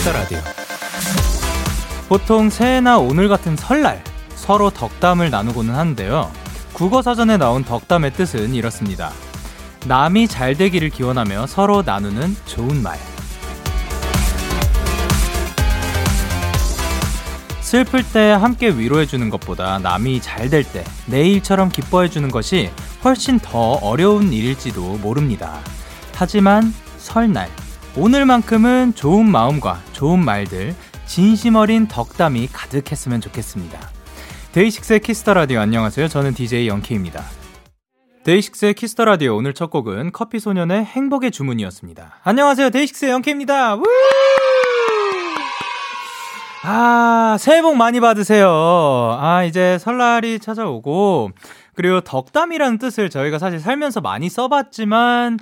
데이식스의 Kiss the Radio. 보통 새해나 오늘 같은 설날 서로 덕담을 나누고는 하는데요. 국어 사전에 나온 덕담의 뜻은 이렇습니다. 남이 잘 되기를 기원하며 서로 나누는 좋은 말. 슬플 때 함께 위로해주는 것보다 남이 잘 될 때 내일처럼 기뻐해주는 것이 훨씬 더 어려운 일일지도 모릅니다. 하지만 설날, 오늘만큼은 좋은 마음과 좋은 말들, 진심 어린 덕담이 가득했으면 좋겠습니다. 데이식스의 Kiss the Radio 안녕하세요. 저는 DJ Young K입니다. 데이식스의 Kiss the Radio 오늘 첫 곡은 커피 소년의 행복의 주문이었습니다. 안녕하세요. 데이식스의 Young K입니다. 우! 아, 새해 복 많이 받으세요. 아, 이제 설날이 찾아오고, 그리고 덕담이라는 뜻을 저희가 사실 살면서 많이 써봤지만,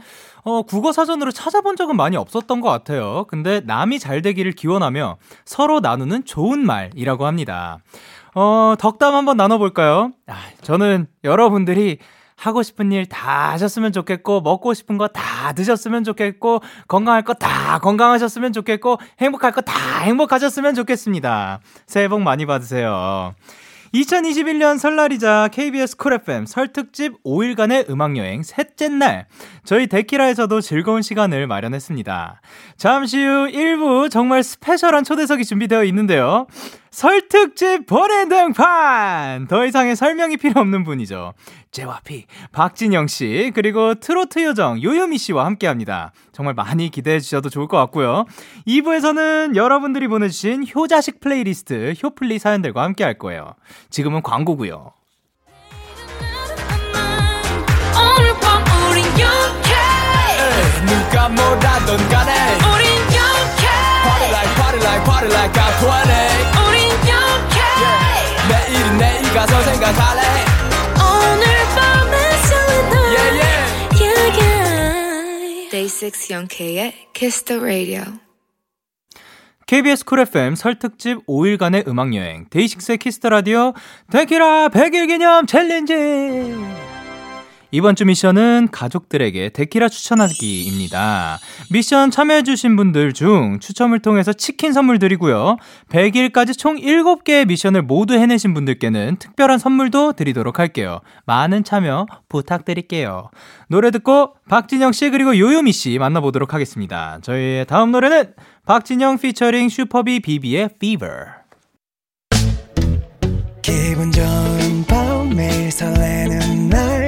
어, 국어 사전으로 찾아본 적은 많이 없었던 것 같아요. 근데 남이 잘 되기를 기원하며 서로 나누는 좋은 말이라고 합니다. 어, 덕담 한번 나눠볼까요? 아, 저는 여러분들이 하고 싶은 일 다 하셨으면 좋겠고, 먹고 싶은 거 다 드셨으면 좋겠고, 건강할 거 다 건강하셨으면 좋겠고, 행복할 거 다 행복하셨으면 좋겠습니다. 새해 복 많이 받으세요. 2021년 설날이자 KBS 쿨 FM 설 특집 5일간의 음악여행 셋째 날. 저희 데키라에서도 즐거운 시간을 마련했습니다. 잠시 후 1부 정말 special한 초대석이 준비되어 있는데요. 설 특집 번외 등판! 더 이상의 설명이 필요 없는 분이죠. JYP, 박진영 씨, 그리고 트로트 요정 요요미 씨와 함께 합니다. 정말 많이 기대해 주셔도 좋을 것 같고요. 2부에서는 여러분들이 보내주신 효자식 플레이리스트, 효플리 사연들과 함께 할 거예요. 지금은 광고고요 누가 뭐라던 간에 우린 영케 Party like party like party like I'm 20 우린 영케 yeah. 내일은 내일 가서 생각할래 6 Young K의 Kiss the Radio. KBS 쿨 FM 설 특집 5일간의 음악여행 데이식스의 Kiss the Radio 데키라 100일 기념 challenge 이번 주 미션은 가족들에게 데키라 추천하기입니다. 미션 참여해주신 분들 중 추첨을 통해서 치킨 선물 드리고요. 100일까지 총 7개의 미션을 모두 해내신 분들께는 특별한 선물도 드리도록 할게요. 많은 참여 부탁드릴게요. 노래 듣고 박진영 씨 그리고 요요미 씨 만나보도록 하겠습니다. 저희의 다음 노래는 박진영 피처링 슈퍼비 비비의 Fever. 기분 좋은 밤 매일 설레는 날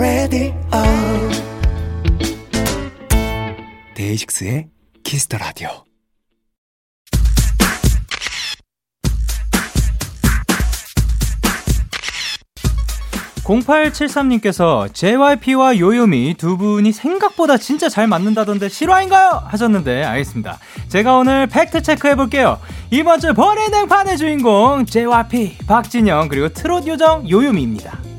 radio. 데이식스의 Kiss the Radio. 0873님께서 JYP와 요요미 두 분이 생각보다 진짜 잘 맞는다던데 실화인가요? 하셨는데 알겠습니다. 제가 오늘 fact check 해 볼게요. 이번 주 번외등판의 주인공 JYP 박진영 그리고 트롯 요정 요요미입니다.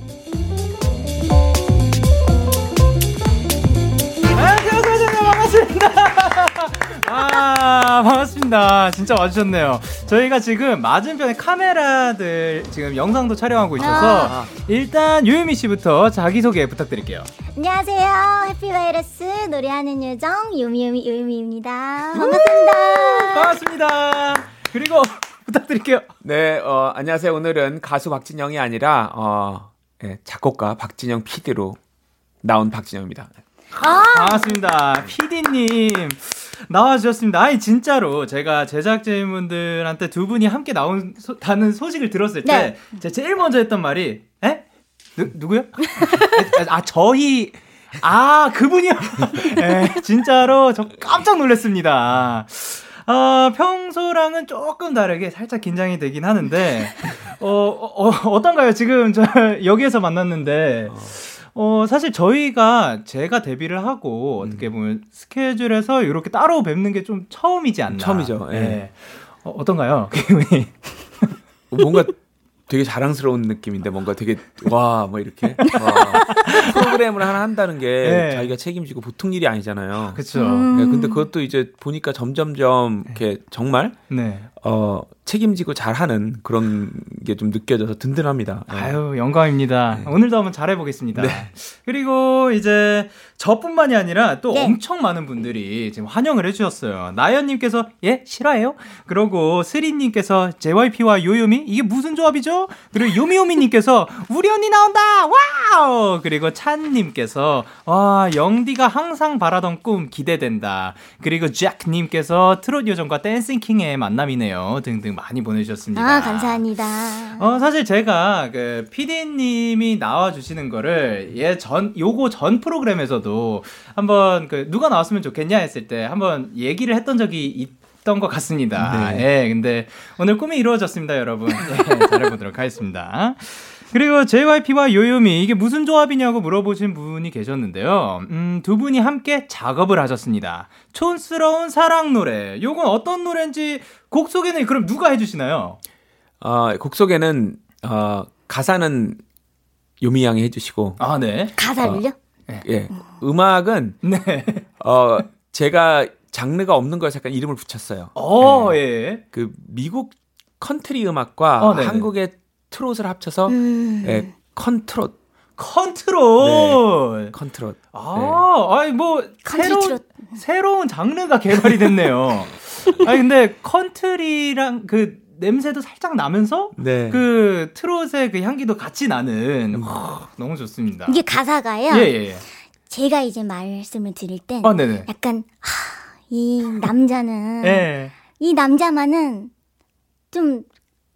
반갑습니다. 진짜 와주셨네요. 저희가 지금 맞은편에 카메라들 지금 영상도 촬영하고 있어서 아. 일단 유유미 씨부터 자기소개 부탁드릴게요. 안녕하세요. 해피바이러스 노래하는 요정 유미유미 유미입니다. 반갑습니다. 반갑습니다. 그리고 부탁드릴게요. 네, 어, 안녕하세요. 오늘은 가수 박진영이 아니라 어, 예, 작곡가 박진영 PD로 나온 박진영입니다. 아~ 반갑습니다. PD님. 나와주셨습니다. 아니, 진짜로 제가 제작진분들한테 두 분이 함께 나온다는 소식을 들었을 때, 네. 제가 제일 먼저 했던 말이, 에? 누, 누구요? 아, 저희, 아, 그분이요? 네, 진짜로 저 깜짝 놀랐습니다. 어, 평소랑은 조금 다르게 살짝 긴장이 되긴 하는데, 어, 어, 어 어떤가요? 지금 저 여기에서 만났는데, 어, 사실 저희가 제가 데뷔를 하고 어떻게 보면 스케줄에서 이렇게 따로 뵙는 게 좀 처음이지 않나. 처음이죠. 예. 예. 어, 어떤가요? 기분이. 뭔가 되게 자랑스러운 느낌인데 뭔가 되게 와 뭐 이렇게 와, 프로그램을 하나 한다는 게 네. 자기가 책임지고 보통 일이 아니잖아요. 그쵸. 음. 네, 근데 그것도 이제 보니까 점점점 이렇게 정말 네. 어 책임지고 잘하는 그런 게 좀 느껴져서 든든합니다. 네. 아유, 영광입니다. 네. 오늘도 한번 잘해보겠습니다. 네. 그리고 이제 저뿐만이 아니라 또 네. 엄청 많은 분들이 지금 환영을 해주셨어요. 나연님께서, 예? 실화예요? 그러고 스리님께서 JYP와 요요미? 이게 무슨 조합이죠? 그리고 요미요미님께서, 우리 언니 나온다! 와우! 그리고 찬님께서, 와, 영디가 항상 바라던 꿈 기대된다. 그리고 잭님께서 트롯 요정과 dancing king의 만남이네요. 등등 많이 보내주셨습니다. 아, 감사합니다. 어, 사실 제가 그 PD님이 나와주시는 거를 예 전, 요거 전 프로그램에서도 한번 그 누가 나왔으면 좋겠냐 했을 때 한번 얘기를 했던 적이 있던 것 같습니다. 예, 근데 오늘 꿈이 이루어졌습니다, 여러분. 예, 잘해보도록 하겠습니다. 그리고 JYP와 요요미 이게 무슨 조합이냐고 물어보신 분이 계셨는데요. 음, 두 분이 함께 작업을 하셨습니다. 촌스러운 사랑 노래. 요건 어떤 노래인지 곡 소개는 그럼 누가 해주시나요? 어, 곡 소개는 어, 가사는 요미 양이 해주시고 아, 네. 가사를요? 예 음악은 네. 어 제가 장르가 없는 거에서 약간 이름을 붙였어요. 어, 네. 예. 그 미국 컨트리 음악과 어, 네네. 한국의 트롯을 합쳐서 음. 예, 컨트롯 컨트롯. 컨트롯 아, 아니 뭐 새로운 트롯. 새로운 장르가 개발이 됐네요. 아니 근데 컨트리랑 그 냄새도 살짝 나면서 네. 그 트롯의 그 향기도 같이 나는 와, 너무 좋습니다. 이게 가사가요. 예, 예, 예. 제가 이제 말씀을 드릴 땐 아, 네네. 약간 하, 이 남자는 예. 이 남자만은 좀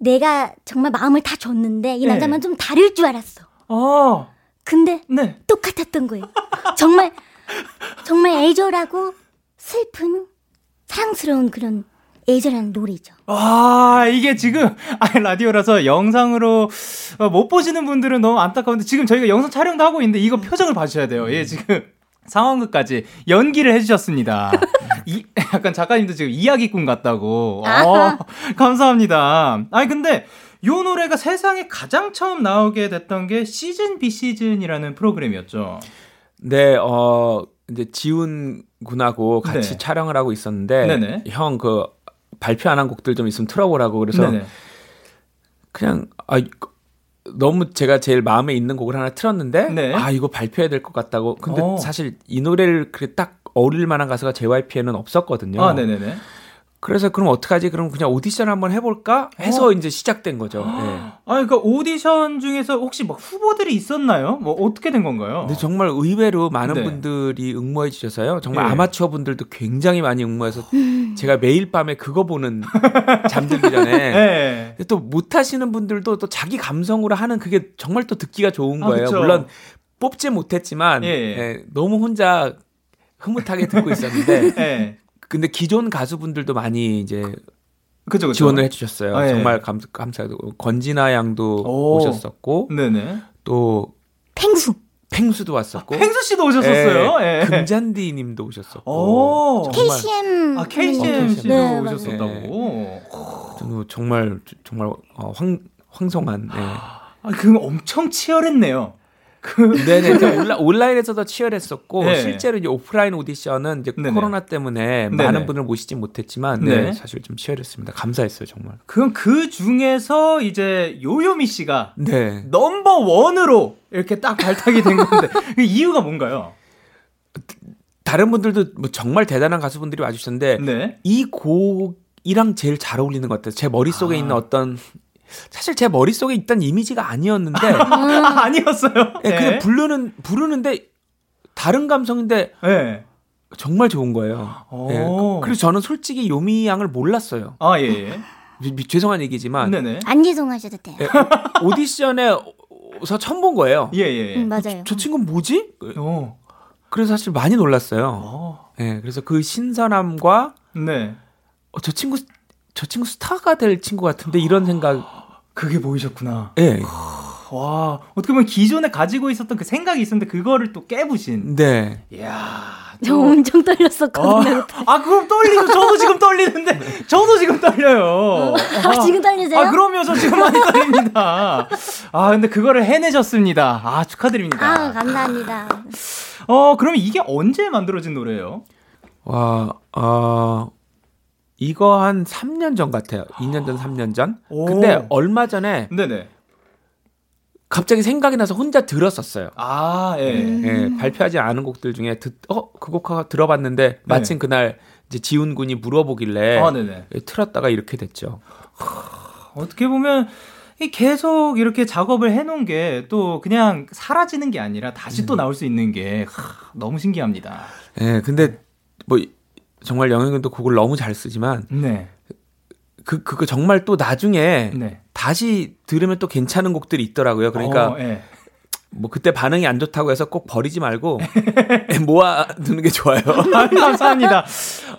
내가 정말 마음을 다 줬는데 이 네. 남자만 좀 다를 줄 알았어. 어, 근데 네. 똑같았던 거예요. 정말 정말 애절하고 슬픈 사랑스러운 그런 애절한 노래죠. 와, 이게 지금, 아 라디오라서 영상으로 어, 못 보시는 분들은 너무 안타까운데, 지금 저희가 영상 촬영도 하고 있는데, 이거 표정을 봐주셔야 돼요. 예, 지금 상황극까지 연기를 해주셨습니다. 이, 약간 작가님도 지금 이야기꾼 같다고. 어, 감사합니다. 아니, 근데, 요 노래가 세상에 가장 처음 나오게 됐던 게 시즌 비 시즌이라는 프로그램이었죠. 네, 어, 이제 지훈 군하고 같이 네. 촬영을 하고 있었는데. 형 그 발표 안 한 곡들 좀 있으면 틀어보라고 그래서 네네. 그냥 아 너무 제가 제일 마음에 있는 곡을 하나 틀었는데 네. 아 이거 발표해야 될 것 같다고. 근데 어. 사실 이 노래를 그렇게 딱 어울릴 만한 가수가 JYP에는 없었거든요. 아, 네네네. 그래서 그럼 어떡하지? 그럼 그냥 오디션 한번 해볼까? 해서 이제 시작된 거죠. 네. 아, 그러니까 오디션 중에서 혹시 뭐 후보들이 있었나요? 뭐 어떻게 된 건가요? 근데 정말 의외로 많은 네. 분들이 응모해 주셔서요. 정말 예. 아마추어 분들도 굉장히 많이 응모해서 제가 매일 밤에 그거 보는 잠들기 전에 네. 또 못하시는 분들도 또 자기 감성으로 하는 그게 정말 또 듣기가 좋은 아, 거예요. 그쵸. 물론 뽑지 못했지만 예, 예. 예, 너무 혼자 흐뭇하게 듣고 있었는데 네. 근데 기존 가수분들도 많이 이제 그죠, 그죠. 지원을 해주셨어요. 아, 예. 정말 감, 감사하고 권진아 양도 오. 오셨었고 네네. 또 펭수. 팽수도 왔었고 팽수 씨도 오셨었어요. 예, 예. 금잔디 님도 오셨었고 오. 정말 KCM. 아, KCM 씨도 네. 오셨었다고. 저는 정말 정말 어, 황 황송한 예. 아, 그거 엄청 치열했네요. 그, 네네. 이제 온라, 온라인에서도 치열했었고 네. 실제로 이제 오프라인 오디션은 이제 네네. 코로나 때문에 네네. 많은 분을 모시지 못했지만 네, 네. 사실 좀 치열했습니다. 감사했어요 정말. 그럼 그 중에서 이제 요요미 씨가 네. 넘버 원으로 이렇게 딱 발탁이 된 건데, 그 이유가 뭔가요? 다른 분들도 뭐 정말 대단한 가수분들이 와주셨는데 네. 이 곡이랑 제일 잘 어울리는 것 같아요. 제 머릿속에 아. 있는 어떤 사실 제 머릿속에 있던 이미지가 아니었는데 아, 아니었어요. 예, 네. 그냥 부르는 부르는데 다른 감성인데 네. 정말 좋은 거예요. 오. 예, 그래서 저는 솔직히 요미 양을 몰랐어요. 아, 예, 예. 미- 미- 죄송한 얘기지만 네네. 안 죄송하셔도 돼요. 예, 오디션에서 처음 본 거예요. 예, 예. 음, 맞아요. 저 친구 는 뭐지? 어. 그래서 사실 많이 놀랐어요. 어. 예, 그래서 그 신선함과 네. 어, 저 친구 저 친구 스타가 될 친구 같은데 이런 생각. 그게 보이셨구나. 예. 와, 어떻게 보면 기존에 가지고 있었던 그 생각이 있었는데 그거를 또 깨부신. 네. 이야. 저 엄청 떨렸었거든요. 아, 아, 그럼 떨리죠. 저도 지금 떨리는데. 저도 지금 떨려요. 아, 지금 떨리세요? 아, 그럼요. 저 지금 많이 떨립니다. 아, 근데 그거를 해내셨습니다. 아, 축하드립니다. 아, 감사합니다. 어, 그럼 이게 언제 만들어진 노래예요? 와, 어, 이거 한 3년 전 같아요. 2년 전, 3년 전. 오. 근데 얼마 전에 네네. 갑자기 생각이 나서 혼자 들었었어요. 아, 예. 음. 예, 발표하지 않은 곡들 중에 듣, 어, 그 곡 들어봤는데 마침 그날 이제 지훈 군이 물어보길래 아, 네네. 예, 틀었다가 이렇게 됐죠. 어떻게 보면 이 계속 이렇게 작업을 해놓은 게 또 그냥 사라지는 게 아니라 다시 음. 또 나올 수 있는 게 하, 너무 신기합니다. 예, 근데 뭐 정말 영현 군도 곡을 너무 잘 쓰지만 네. 그 그거 정말 또 나중에 네. 다시 들으면 또 괜찮은 곡들이 있더라고요. 그러니까 어, 예. 뭐 그때 반응이 안 좋다고 해서 꼭 버리지 말고 모아두는 게 좋아요. 아, 감사합니다.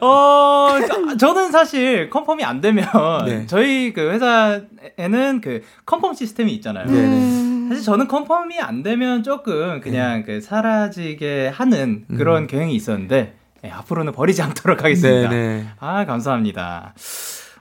어, 저- 저는 사실 confirm이 안 되면 네. 저희 그 회사에는 그 confirm 시스템이 있잖아요. 네. 음. 사실 저는 confirm이 안 되면 조금 그냥 그 사라지게 하는 그런 경향이 있었는데 예, 앞으로는 버리지 않도록 하겠습니다. 네네. 아, 감사합니다.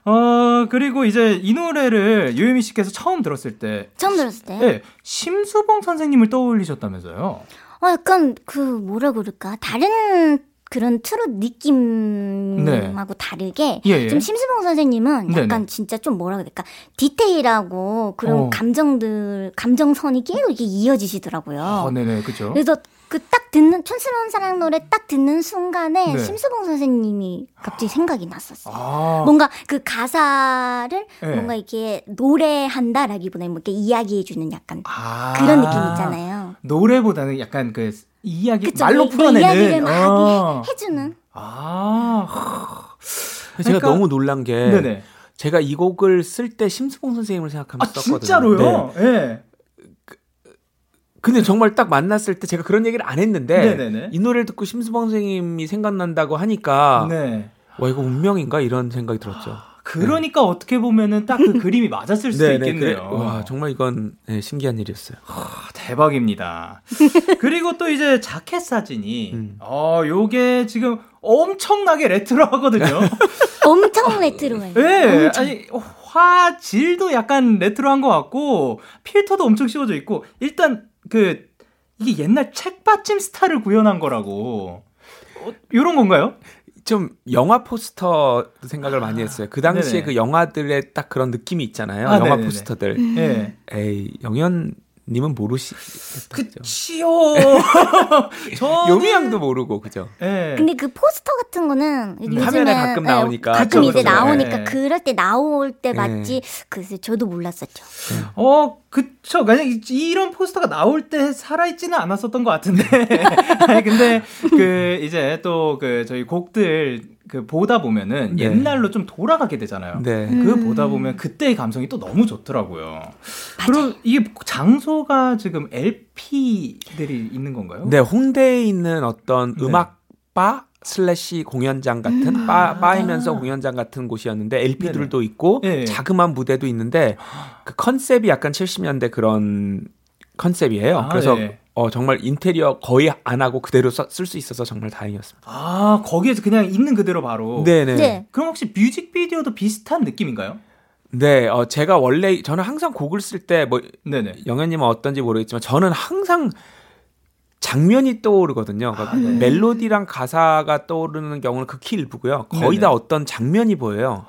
어, 그리고 이제 이 노래를 유혜미 씨께서 처음 들었을 때, 처음 들었을 때. 예, 심수봉 선생님을 떠올리셨다면서요? 어, 약간 그 뭐라 그럴까 다른 그런 트롯 느낌하고 다르게 예, 예. 좀 심수봉 선생님은 약간 네네. 진짜 좀 뭐라 그럴까 디테일하고 그런 어. 감정들 감정선이 계속 이렇게 이어지시더라고요. 어, 네네, 그죠? 그래서 그 딱 듣는 촌스러운 사랑 노래 딱 듣는 순간에 네. 심수봉 선생님이 갑자기 생각이 났었어요. 아, 뭔가 그 가사를 네. 뭔가 이렇게 노래한다라기보다는 뭐 이렇게 이야기해주는 약간 아. 그런 느낌 있잖아요. 노래보다는 약간 그 이야기, 그쵸? 말로 그- 그 풀어내는. 이야기를 막 어. 해주는. 아, 제가 그러니까- 너무 놀란 게 네네. 제가 이 곡을 쓸 때 심수봉 선생님을 아, 생각하면서 썼거든요. 진짜로요? 네. 예. 근데 정말 딱 만났을 때 제가 그런 얘기를 안 했는데 네네네. 이 노래를 듣고 심수봉 선생님이 생각난다고 하니까 네. 와 이거 운명인가 이런 생각이 들었죠. 그러니까 어떻게 보면은 딱 그 그림이 맞았을 수도 네네, 있겠네요. 그래- 와 정말 이건 네, 신기한 일이었어요. 아, 대박입니다. 그리고 또 이제 자켓 사진이 음. 어 요게 지금 엄청나게 레트로하거든요. 엄청 레트로해요. 네, 엄청. 아니 화질도 약간 레트로한 것 같고 필터도 엄청 씌워져 있고 일단 그 이게 옛날 책받침 스타를 구현한 거라고 어, 이런 건가요? 좀 영화 포스터 생각을 많이 했어요. 그 당시에 네네. 그 영화들의 딱 그런 느낌이 있잖아요. 아, 영화 네네네. 포스터들. 예. 에이 영현 님은 모르시겠죠. 그치요. 저는 요미양도 모르고 그죠. 예. 근데 그 포스터 같은 거는 요즘에 화면에 가끔 예, 나오니까. 가끔 이제. 나오니까 예. 그럴 때 나올 때 예. 맞지. 글쎄 저도 몰랐었죠. 어, 그쵸. 그냥 이- 이런 포스터가 나올 때 살아있지는 않았었던 것 같은데. 아니, 근데, 그, 이제 또, 그, 저희 곡들, 그, 보다 보면은 네. 옛날로 좀 돌아가게 되잖아요. 네. 음. 그 보다 보면 그때의 감성이 또 너무 좋더라고요. 그럼 이게 장소가 지금 LP들이 있는 건가요? 네, 홍대에 있는 어떤 네. 음악 바 slash 공연장 같은 바, 바이면서 공연장 같은 곳이었는데 LP들도 있고 네. 자그마한 무대도 있는데 그 컨셉이 약간 70년대 그런 컨셉이에요. 아, 그래서 네. 어, 정말 인테리어 거의 안 하고 그대로 쓸 수 있어서 정말 다행이었습니다. 아, 거기에서 그냥 있는 그대로 바로. 네네. 네. 그럼 혹시 뮤직비디오도 비슷한 느낌인가요? 네, 어, 제가 원래 저는 항상 곡을 쓸 때 뭐 네네. 영현님은 어떤지 모르겠지만 저는 항상 장면이 떠오르거든요. 그러니까 아, 네. 멜로디랑 가사가 떠오르는 경우는 극히 일부고요. 거의 네네. 다 어떤 장면이 보여요.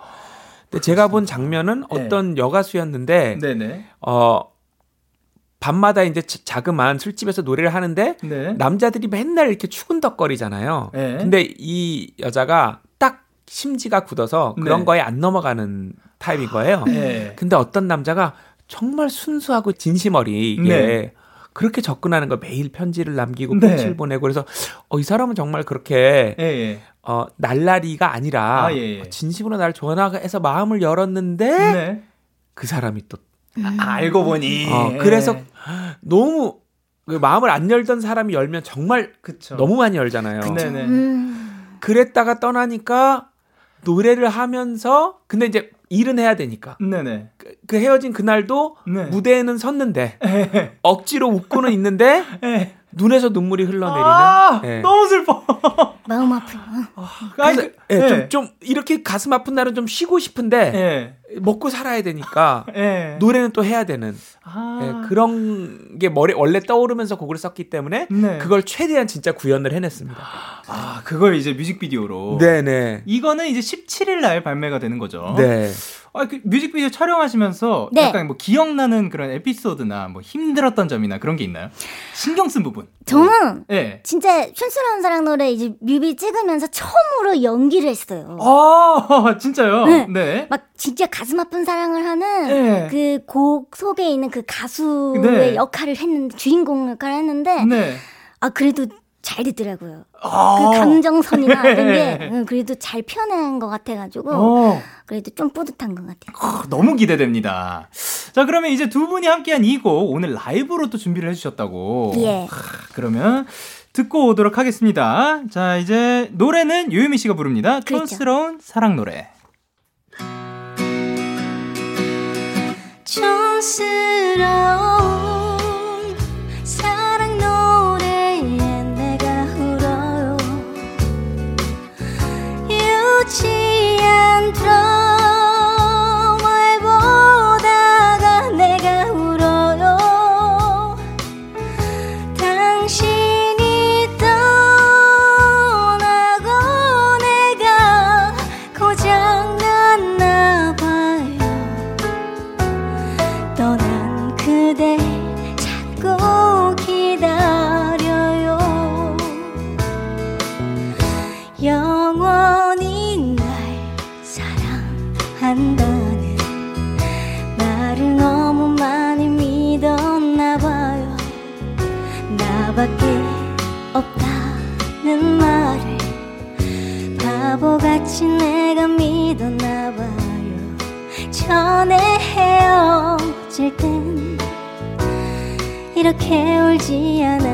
근데 제가 본 장면은 네. 어떤 여가수였는데 네네. 어 밤마다 이제 자- 자그마한 술집에서 노래를 하는데 네. 남자들이 맨날 이렇게 추근덕거리잖아요. 네. 근데 이 여자가 딱 심지가 굳어서 그런 네. 거에 안 넘어가는 타입인 거예요. 네. 근데 어떤 남자가 정말 순수하고 진심 어리게 네. 그렇게 접근하는 거 매일 편지를 남기고 네. 편지를 보내고 그래서 어, 이 사람은 정말 그렇게 예, 예. 어, 날라리가 아니라 아, 예, 예. 진심으로 날 전화해서 마음을 열었는데 네. 그 사람이 또 아, 알고 보니. 어, 예. 그래서 너무 그 마음을 안 열던 사람이 열면 정말 그쵸. 너무 많이 열잖아요. 네네. 음. 그랬다가 떠나니까 노래를 하면서 근데 이제 일은 해야 되니까. 네네. 그, 그 헤어진 그날도 네. 무대에는 섰는데 억지로 웃고는 있는데 눈에서 눈물이 흘러내리는. 아, 네. 너무 슬퍼. 마음 아프요. 아, 그 네, 네. 좀, 좀 이렇게 가슴 아픈 날은 좀 쉬고 싶은데 먹고 살아야 되니까 노래는 또 해야 되는 아. 그런 게 머리 원래 떠오르면서 곡을 썼기 때문에 네. 그걸 최대한 진짜 구현을 해냈습니다. 아 그걸 이제 뮤직비디오로. 네네. 이거는 이제 17일 날 발매가 되는 거죠. 네. 아, 그 뮤직비디오 촬영하시면서 네. 약간 뭐 기억나는 그런 에피소드나 뭐 힘들었던 점이나 그런 게 있나요? 신경 쓴 부분. 저는 네. 진짜 촌스러운 사랑 노래 이제 뮤비 찍으면서 처음으로 연기를 했어요. 아, 진짜요? 네. 네. 막 진짜 가슴 아픈 사랑을 하는 네. 그곡 속에 있는 그 가수의 네. 역할을 했는데 주인공 역할을 했는데 네. 아 그래도 잘 됐더라고요. 아~ 그 감정선이나 이런 게 그래도 잘 표현한 것 같아가지고 어. 그래도 좀 뿌듯한 것 같아요. 너무 기대됩니다. 자 그러면 이제 두 분이 함께한 이 곡 오늘 라이브로 또 준비를 해주셨다고. 예. 그러면 듣고 오도록 하겠습니다. 자 이제 노래는 요유미 씨가 부릅니다. 그렇죠. 촌스러운 사랑 노래. 촌스러운 바보같이 내가 믿었나 봐요. 전에 헤어질 땐 이렇게 울지 않았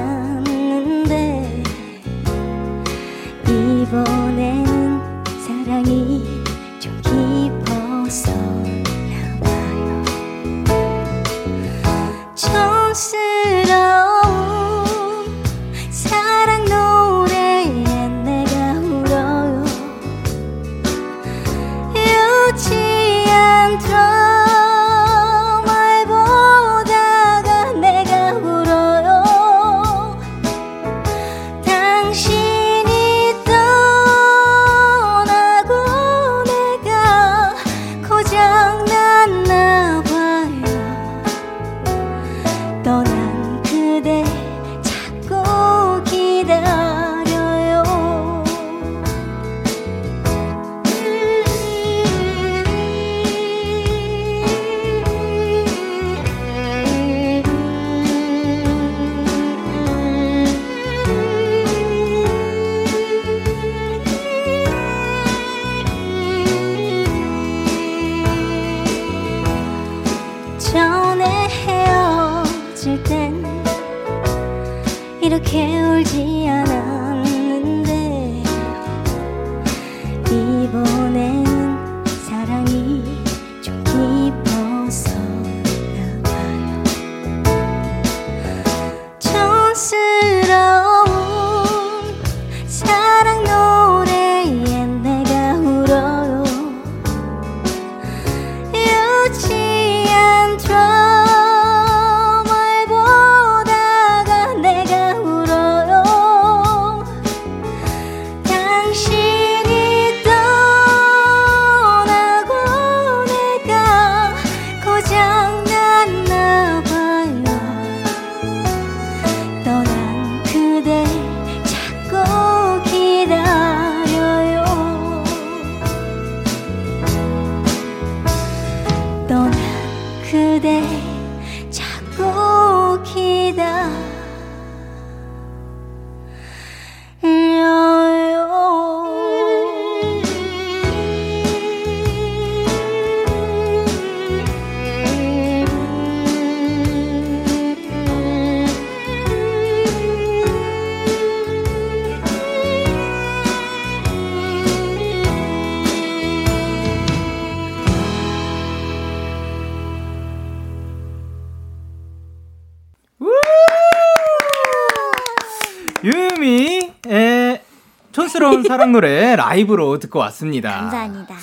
촌스러운 사랑 노래 라이브로 듣고 왔습니다. 감사합니다.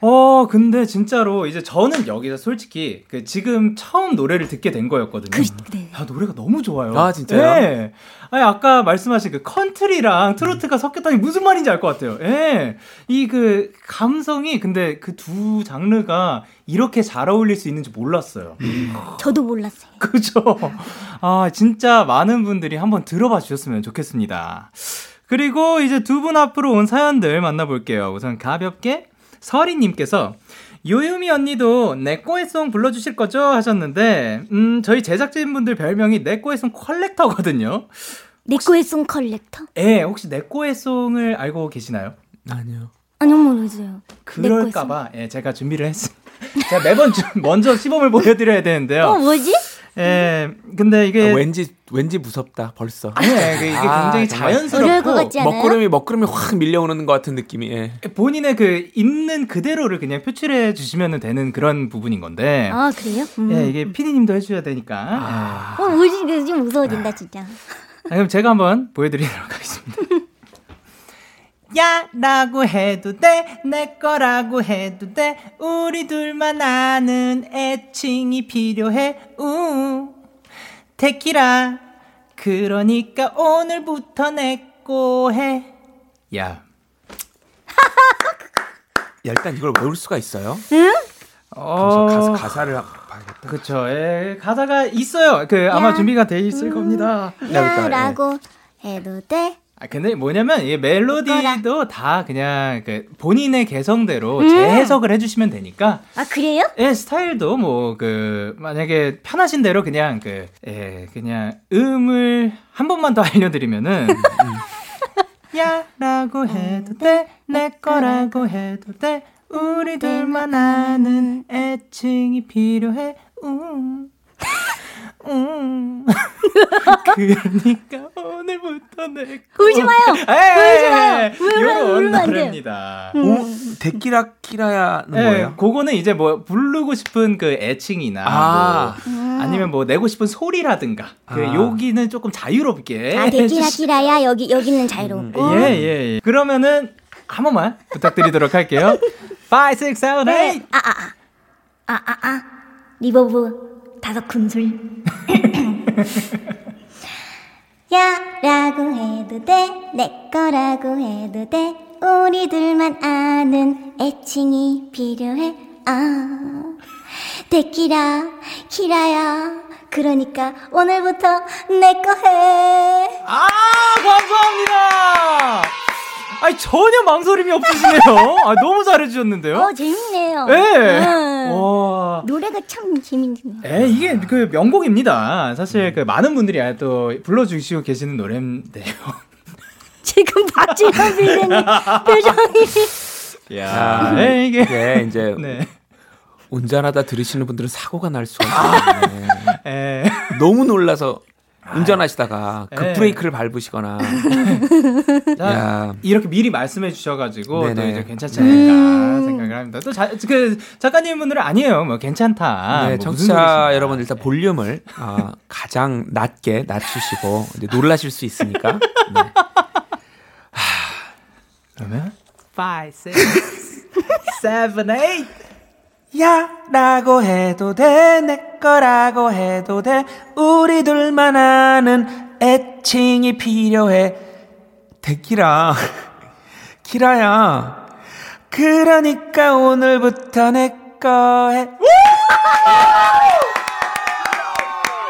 어, 근데 진짜로 이제 저는 여기서 솔직히 그 지금 처음 노래를 듣게 된 거였거든요. 그, 네. 아, 노래가 너무 좋아요. 아, 진짜요? 네. 아니, 아까 말씀하신 그 컨트리랑 트로트가 음. 섞였다니 무슨 말인지 알 것 같아요. 예. 이 그 감성이 근데 그 두 장르가 이렇게 잘 어울릴 수 있는지 몰랐어요. 음. 저도 몰랐어요. 그죠? 아, 진짜 많은 분들이 한번 들어봐 주셨으면 좋겠습니다. 그리고 이제 두 분 앞으로 온 사연들 만나볼게요. 우선 가볍게 서리님께서 요요미 언니도 내꺼의 song 불러주실 거죠? 하셨는데, 음, 저희 제작진분들 별명이 내꺼의 song collector거든요. 내꺼의 song collector? 예, 혹시 내꺼의 song을 알고 계시나요? 아니요. 아니요, 모르세요. 그럴까봐, 예, 제가 준비를 했습니다. 제가 매번 먼저 시범을 보여드려야 되는데요. 어, 뭐지? 예, 근데 이게 아, 왠지 왠지 무섭다 벌써. 아니, 이게 아, 굉장히 자연스럽고 먹구름이 먹구름이 확 밀려오는 것 같은 느낌이. 예. 본인의 그 있는 그대로를 그냥 표출해 주시면 되는 그런 부분인 건데. 아 그래요? 음. 예, 이게 피디님도 해줘야 되니까. 아. 어, 뭐지? 좀 무서워진다 진짜. 아, 그럼 제가 한번 보여드리도록 하겠습니다. 야 라고 해도 돼 내 거라고 해도 돼 우리 둘만 아는 애칭이 필요해 우 테키라 그러니까 오늘부터 내 거 해. 야. 야, 일단 이걸 외울 수가 있어요? 응? 어... 가사, 가사를 봐야겠다. 그쵸. 예, 가사가 있어요. 그 아마 준비가 돼 있을 음... 겁니다. 야 라고 예. 해도 돼. 아 근데 뭐냐면 이 멜로디도 다 그냥 그 본인의 개성대로 음. 재해석을 해주시면 되니까. 아 그래요? 예 스타일도 뭐 그 만약에 편하신 대로 그냥 그예 그냥 음을 한 번만 더 알려드리면은. 야라고 해도 돼, 내 거라고 해도 돼, 우리들만 아는 애칭이 필요해. 음. 음. 그러니까 오늘부터 내 울지 마요. 울지 마요. 요런 노래입니다. 음. 데키라 키라야는 네, 뭐예요? 그거는 이제 뭐 부르고 싶은 그 애칭이나 아. 뭐 음. 아니면 뭐 내고 싶은 소리라든가 그 아. 여기는 조금 자유롭게. 아 데키라 키라야 여기 여기는 자유롭고. 음, 예, 예, 예. 그러면은 한 번만 부탁드리도록 할게요. 5, 6, 7, 8. 네. 아, 아, 아. 아, 아, 아. reverb. 다섯 큰술. 야, 라고 해도 돼, 내 거라고 해도 돼, 우리 들만 아는 애칭이 필요해, 아. 데키라, 키라야, 그러니까 오늘부터 내 거 해. 아, 감사합니다! 아니 전혀 망설임이 없으시네요. 아 너무 잘해주셨는데요. 어 재밌네요. 네. 음. 와 노래가 참 재밌네요. 에 이게 그 명곡입니다. 사실 그 많은 분들이 또 불러주시고 계시는 노래인데요. 지금 박진영 빌리님 표정이. 야, 네, 이게 네, 이제 네. 운전하다 들으시는 분들은 사고가 날 수가 있어요. 네. 너무 놀라서 운전하시다가 그 브레이크를 밟으시거나 자, 이렇게 미리 말씀해 주셔가지고 네네. 또 이제 괜찮지 않을까 음~ 생각을 합니다. 또그 작가님 분들은 아니에요. 뭐 괜찮다. 네, 뭐 청취자 여러분 일단 볼륨을 어, 가장 낮게 낮추시고 이제 놀라실 수 있으니까. 네. 그러면 5, 6, 7, 8 야 라고 해도 돼 내 거라고 해도 돼 우리 둘만 아는 애칭이 필요해 데키라 키라야 그러니까 오늘부터 내 거 해.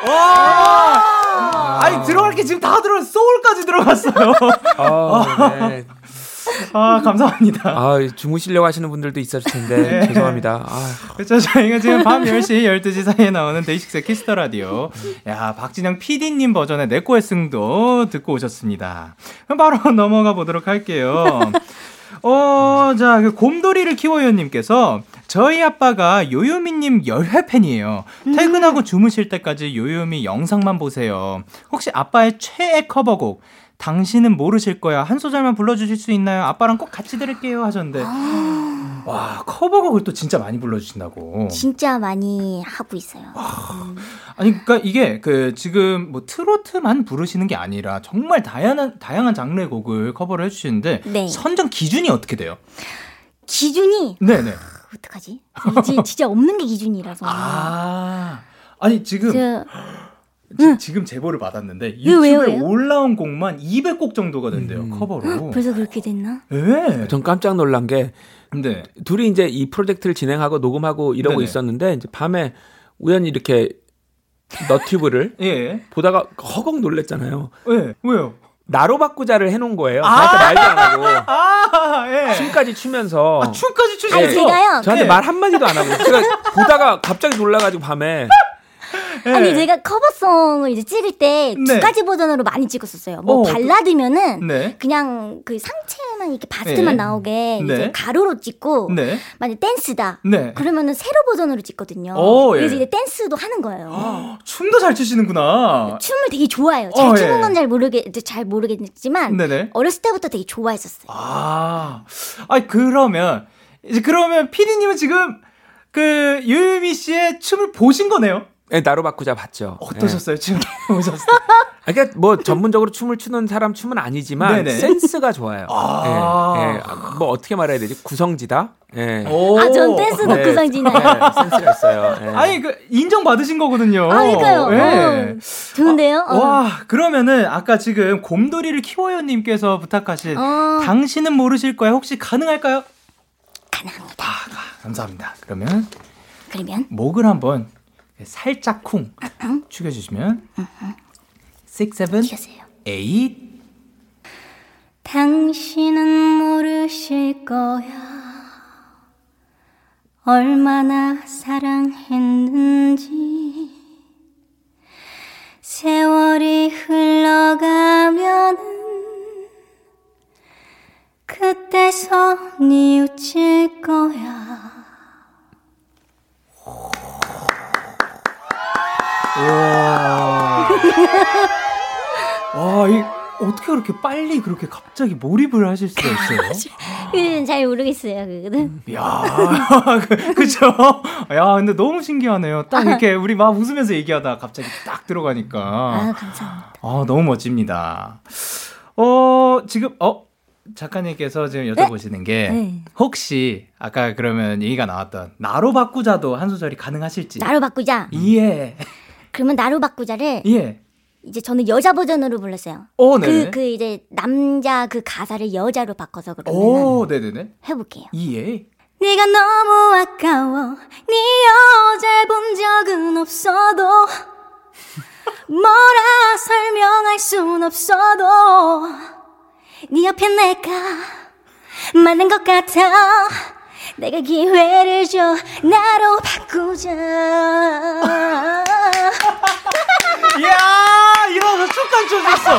와! 아니 들어갈 게 지금 다 들어 소울까지 들어갔어요. 아, 네. 아, 감사합니다. 아, 주무시려고 하시는 분들도 있었을 텐데, 네. 죄송합니다. 아. 그렇죠. 저희가 지금 밤 10시, 12시 사이에 나오는 데이식스 키스 더 라디오. 야, 박진영 PD님 버전의 내꺼의 song도 듣고 오셨습니다. 그럼 바로 넘어가 보도록 할게요. 어, 자, 그 곰돌이를 키워요님께서 저희 아빠가 요요미님 열혈 팬이에요. 음. 퇴근하고 주무실 때까지 요요미 영상만 보세요. 혹시 아빠의 최애 커버곡 당신은 모르실 거야. 한 소절만 불러주실 수 있나요? 아빠랑 꼭 같이 들을게요. 하셨는데. 아. 와 커버곡을 또 진짜 많이 불러주신다고. 진짜 많이 하고 있어요. 음. 아니 그러니까 이게 그 지금 뭐 트로트만 부르시는 게 아니라 정말 다양한 다양한 장르의 곡을 커버를 해주시는데 네. 선정 기준이 어떻게 돼요? 기준이 네네. 어떡하지? 이제 진짜 없는 게 기준이라서. 아 아니 지금. 저... 응. 지 금 제보를 받았는데 유튜브에 왜요, 왜요? 올라온 곡만 200곡 정도가 된대요 음. 커버로. 벌써 그렇게 됐나? 네. 전 깜짝 놀란 게 네. 둘이 이제 이 프로젝트를 진행하고 녹음하고 이러고 네네. 있었는데 이제 밤에 우연히 이렇게 너튜브를 예. 보다가 허걱 놀랬잖아요. 예. 왜요? 나로 바꾸자를 해놓은 거예요. 아~ 저한테 말도 안 하고. 아~ 예. 춤까지 추면서. 아, 춤까지 추면서. 예. 제가요. 저한테 예. 말 한마디도 안 하고. 제가 보다가 갑자기 놀라가지고 밤에. 네. 아니 제가 커버송을 이제 찍을 때두 네. 가지 버전으로 많이 찍었었어요. 뭐 어, 발라드면은 네. 그냥 그 상체만 이렇게 바스트만 네. 나오게 이제 네. 가로로 찍고 네. 만약 댄스다. 그러면은 세로 버전으로 찍거든요. 오, 예. 그래서 이제 댄스도 하는 거예요. 어, 춤도 잘 추시는구나. 춤을 되게 좋아해요. 잘 어, 추는 예. 건잘 모르겠 잘 모르겠지만 네네. 어렸을 때부터 되게 좋아했었어요. 아, 아 그러면 이제 그러면 피디님은 지금 그 유유미 씨의 춤을 보신 거네요? 네, 나로 바꾸자 봤죠. 어떠셨어요? 네. 춤 보셨어요? 그러니까 뭐 전문적으로 춤을 추는 사람 춤은 아니지만 네네. 센스가 좋아요. 아~ 네, 네. 뭐 어떻게 말해야 되지? 구성지다. 네. 아, 전 댄스도 네. 구성지네. 네, 센스가 있어요. 네. 아니 그 인정 받으신 거거든요. 아, 그러니까요. 네. 어, 좋은데요? 어. 와, 그러면은 아까 지금 곰돌이를 키워요님께서 부탁하신 어. 당신은 모르실 거야 혹시 가능할까요? 가능합니다. 아, 감사합니다. 그러면 그러면 목을 한번 살짝 쿵 죽여주시면. 6, 7, 8 당신은 모르실 거야. 얼마나 사랑했는지. 세월이 흘러가면은 그때서 뉘우칠 거야 와. 와, 이 어떻게 그렇게 빨리 그렇게 갑자기 몰입을 하실 수가 있어요? 그건 잘 모르겠어요, 그거는. 야, 그, 그쵸? 야, 근데 너무 신기하네요. 딱 이렇게 우리 막 웃으면서 얘기하다 갑자기 딱 들어가니까. 아, 감사합니다. 아, 너무 멋집니다. 어, 지금, 어, 작가님께서 지금 여쭤보시는 네? 게 네. 혹시 아까 그러면 얘기가 나왔던 나로 바꾸자도 한 소절이 가능하실지 나로 바꾸자 예 그러면 나로 바꾸자를 예 이제 저는 여자 버전으로 불렀어요. 오, 그, 그 이제 남자 그 가사를 여자로 바꿔서 그러면 오, 네네네. 해볼게요. 예. 네가 너무 아까워 네 여자 본 적은 없어도 뭐라 설명할 순 없어도 네 옆에 내가 맞는 것 같아 내가 기회를 줘 나로 바꾸자. 이야 이러서 춤까지 춰줬어.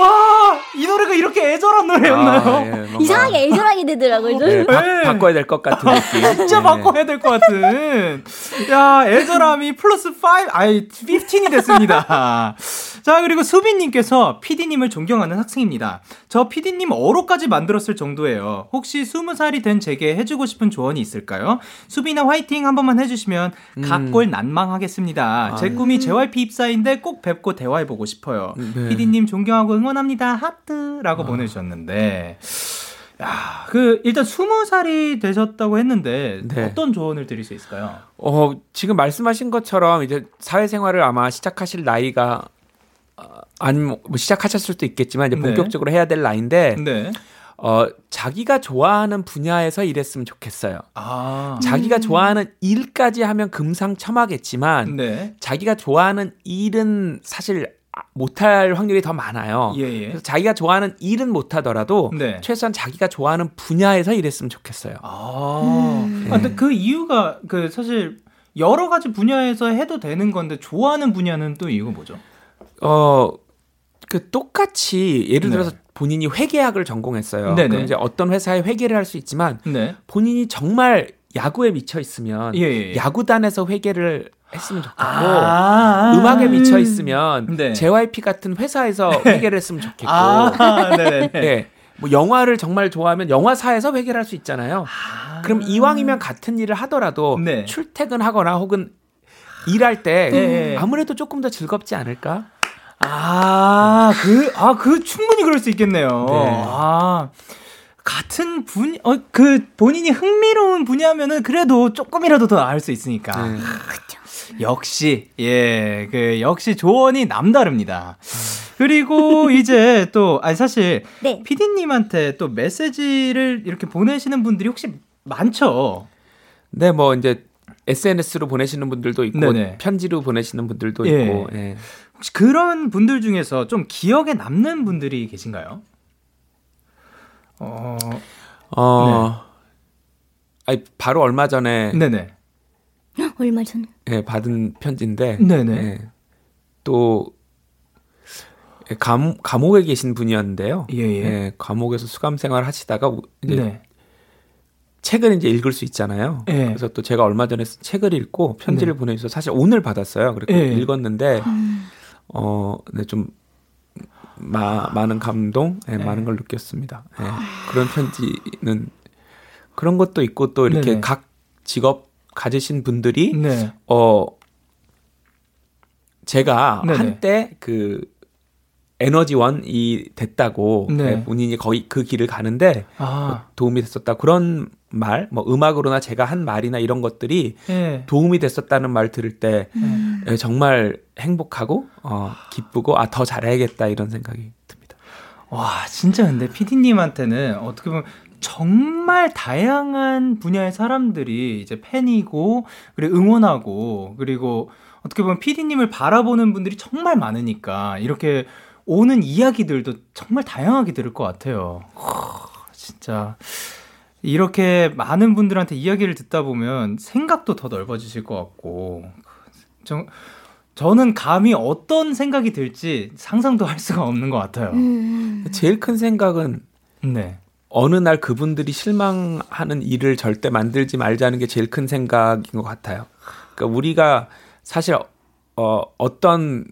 와이 노래가 이렇게 애절한 노래였나요? 아, 예, 이상하게 애절하게 되더라고요 네, 바, 네. 바꿔야 될 것 같은 느낌. 진짜 네. 바꿔야 될 것 같은. 야 애절함이 플러스 5 아이 15이 됐습니다. 자 그리고 수빈님께서 PD님을 존경하는 학생입니다. 저 PD님 어로까지 만들었을 정도예요. 혹시 20살이 된 제게 해주고 싶은 조언이 있을까요? 수빈아 화이팅 한 번만 해주시면 음. 각골 난망하겠습니다 제 꿈이 JYP 입사인데 꼭 뵙고 대화해보고 싶어요. 네. PD님 존경하고 응원합니다. 하트라고 아. 보내주셨는데. 야, 그 일단 스무 살이 되셨다고 했는데 네. 어떤 조언을 드릴 수 있을까요? 어, 지금 말씀하신 것처럼 이제 사회생활을 아마 시작하실 나이가 어, 아니면 뭐 시작하셨을 수도 있겠지만 이제 네. 본격적으로 네. 해야 될 나이인데 네. 어, 자기가 좋아하는 분야에서 일했으면 좋겠어요. 아. 자기가 좋아하는 일까지 하면 금상첨화겠지만 네. 자기가 좋아하는 일은 사실 못할 확률이 더 많아요. 예, 예. 그래서 자기가 좋아하는 일은 못하더라도 네. 최소한 자기가 좋아하는 분야에서 일했으면 좋겠어요. 아, 음. 네. 아 근데 그 이유가 그 사실 여러 가지 분야에서 해도 되는 건데 좋아하는 분야는 또 이유가 뭐죠? 어, 그 똑같이 예를 네. 들어서 네. 본인이 회계학을 전공했어요. 네네. 그럼 이제 어떤 회사에 회계를 할 수 있지만 네. 본인이 정말 야구에 미쳐 있으면 예, 예, 예. 야구단에서 회계를 했으면 좋겠고 아~ 음악에 미쳐 음. 있으면 네. JYP 같은 회사에서 네. 회계를 했으면 좋겠고 아~ 네. 뭐 영화를 정말 좋아하면 영화사에서 회계를 할 수 있잖아요. 아. 그럼 이왕이면 같은 일을 하더라도 네. 출퇴근하거나 혹은 일할 때 네. 아무래도 조금 더 즐겁지 않을까? 아, 그, 아, 그 충분히 그럴 수 있겠네요. 네. 아. 같은 분, 어, 그, 본인이 흥미로운 분야면은 그래도 조금이라도 더 나을 수 있으니까. 네. 그렇죠. 역시, 예, 그, 역시 조언이 남다릅니다. 그리고 이제 또, 아니, 사실, 네. 피디님한테 또 메시지를 이렇게 보내시는 분들이 혹시 많죠? 네, 뭐, 이제, SNS로 보내시는 분들도 있고, 네네. 편지로 보내시는 분들도 예. 있고, 예. 혹시 그런 분들 중에서 좀 기억에 남는 분들이 계신가요? 어, 어, 네. 아니, 바로 얼마 전에. 네네. 얼마 전에? 예, 받은 편지인데. 네네. 예, 또, 예, 감, 감옥에 계신 분이었는데요. 예, 예. 예 감옥에서 수감 생활 하시다가 이제 네. 책을 이제 읽을 수 있잖아요. 예. 그래서 또 제가 얼마 전에 책을 읽고 편지를 네. 보내주셔서 사실 오늘 받았어요. 그리고 예. 읽었는데, 음. 어, 네, 좀 마, 많은 감동, 예, 네. 많은 걸 느꼈습니다. 예, 그런 편지는 그런 것도 있고 또 이렇게 네네. 각 직업 가지신 분들이 네. 어 제가 네네. 한때 그 에너지원이 됐다고 네. 예, 본인이 거의 그 길을 가는데 아. 뭐 도움이 됐었다 그런 말, 뭐 음악으로나 제가 한 말이나 이런 것들이 네. 도움이 됐었다는 말 들을 때 음. 정말 행복하고 어, 기쁘고 아 더 잘해야겠다 이런 생각이 듭니다. 와 진짜 근데 피디님한테는 어떻게 보면 정말 다양한 분야의 사람들이 이제 팬이고 그리고 응원하고 그리고 어떻게 보면 피디님을 바라보는 분들이 정말 많으니까 이렇게 오는 이야기들도 정말 다양하게 들을 것 같아요. 진짜 이렇게 많은 분들한테 이야기를 듣다 보면 생각도 더 넓어지실 것 같고 저, 저는 감히 어떤 생각이 들지 상상도 할 수가 없는 것 같아요. 음. 제일 큰 생각은 네. 어느 날 그분들이 실망하는 일을 절대 만들지 말자는 게 제일 큰 생각인 것 같아요. 그러니까 우리가 사실 어, 어떤